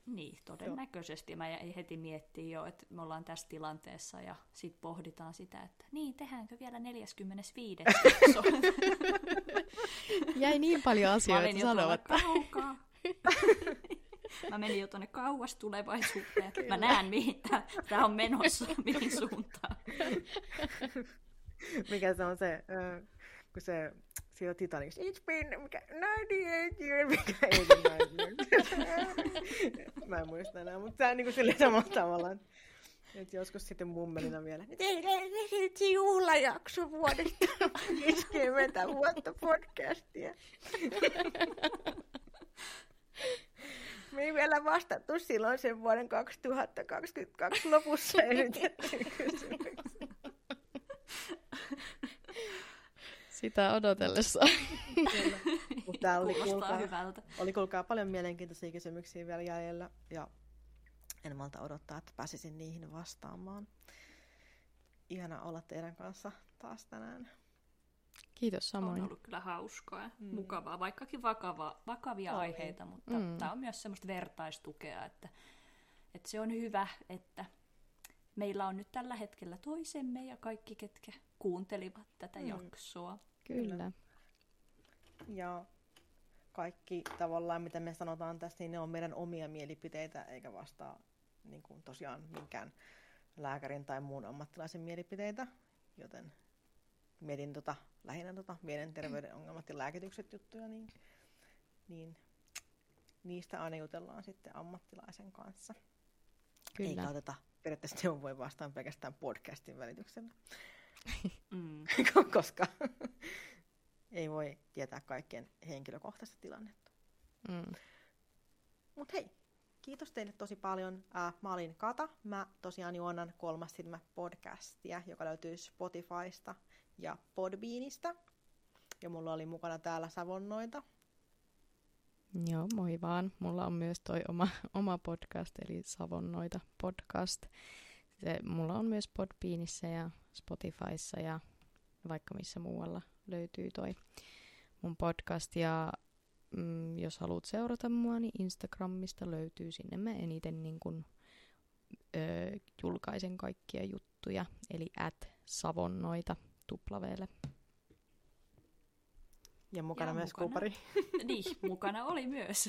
Niin, todennäköisesti. Mä heti miettimään jo, että me ollaan tässä tilanteessa ja sitten pohditaan sitä, että niin, tehdäänkö vielä 45. jakso? Jäi niin paljon asioita sanomatta. Mä menin jo tuonne kauas tulevaisuuteen. Mä näen, mihin tämä on menossa, mihin suuntaan. Mikä se on se, ö, kun se siellä Titanicissa, it's been mikä, 98 years, mikä ei ole 98 Mä en muista enää, mutta tämä on niin sille samalla tavalla. Että joskus sitten mummelina vielä, tehdään juhlajakso vuodesta 50 vuotta podcastia. Me ei vielä vastattu silloin sen vuoden 2022 lopussa esitettyyn kysymykseen. Sitä odotellessa. Mutta täällä oli, Kuulostaa kuulkaa, hyvältä. oli kuulkaa paljon mielenkiintoisia kysymyksiä vielä jäljellä ja en malta odottaa, että pääsisin niihin vastaamaan. Ihana olla teidän kanssa taas tänään. Kiitos samoin. On ollut kyllä hauskaa ja Mm. mukavaa, vaikkakin vakava, vakavia Oli. aiheita, mutta Mm. mm. tämä on myös semmoista vertaistukea, että, että se on hyvä, että meillä on nyt tällä hetkellä toisemme ja kaikki, ketkä kuuntelivat tätä Mm. jaksoa. Kyllä. Ja kaikki tavallaan, mitä me sanotaan tässä, niin ne on meidän omia mielipiteitä, eikä vastaa niin kuin tosiaan minkään lääkärin tai muun ammattilaisen mielipiteitä. Joten mietin tota, lähinnä tota mielenterveyden ongelmat ja lääkitykset juttuja, niin, niin niistä aina jutellaan sitten ammattilaisen kanssa. Eikä Kyllä. oteta periaatteessa neuvoja vastaan pelkästään podcastin välityksellä, Mm. koska ei voi tietää kaikkien henkilökohtaista tilannetta. Mm. Mutta hei, kiitos teille tosi paljon. Äh, mä olin Kata. Mä tosiaan juonan Kolmas silmä podcastia, joka löytyy Spotifysta ja Podbeanista. Ja mulla oli mukana täällä Savonnoita. Joo, moi vaan. Mulla on myös toi oma, oma podcast, eli Savonnoita podcast. Se, mulla on myös Podbeanissä ja Spotifyssa ja vaikka missä muualla löytyy toi mun podcast. Ja mm, jos haluat seurata mua, niin Instagramista löytyy sinne. Mä eniten niin kun, ö, julkaisen kaikkia juttuja, eli at Savonnoita tuplaveelle. Ja mukana Ja myös mukana. Kupari. Niin, mukana oli myös.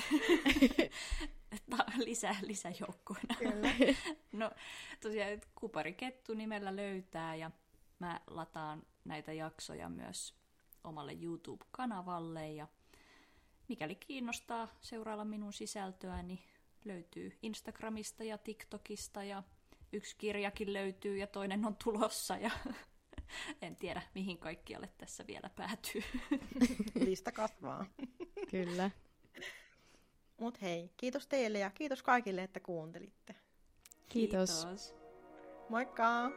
Ta- lisä, lisäjoukkoina. Kyllä. No tosiaan Kupari Kettu nimellä löytää ja mä lataan näitä jaksoja myös omalle YouTube-kanavalle ja mikäli kiinnostaa seurailla minun sisältöä, niin löytyy Instagramista ja TikTokista ja yksi kirjakin löytyy ja toinen on tulossa ja en tiedä mihin kaikkialle tässä vielä päätyy. Lista kasvaa. Kyllä. Mut hei, kiitos teille ja kiitos kaikille, että kuuntelitte. Kiitos. Kiitos. Moikka!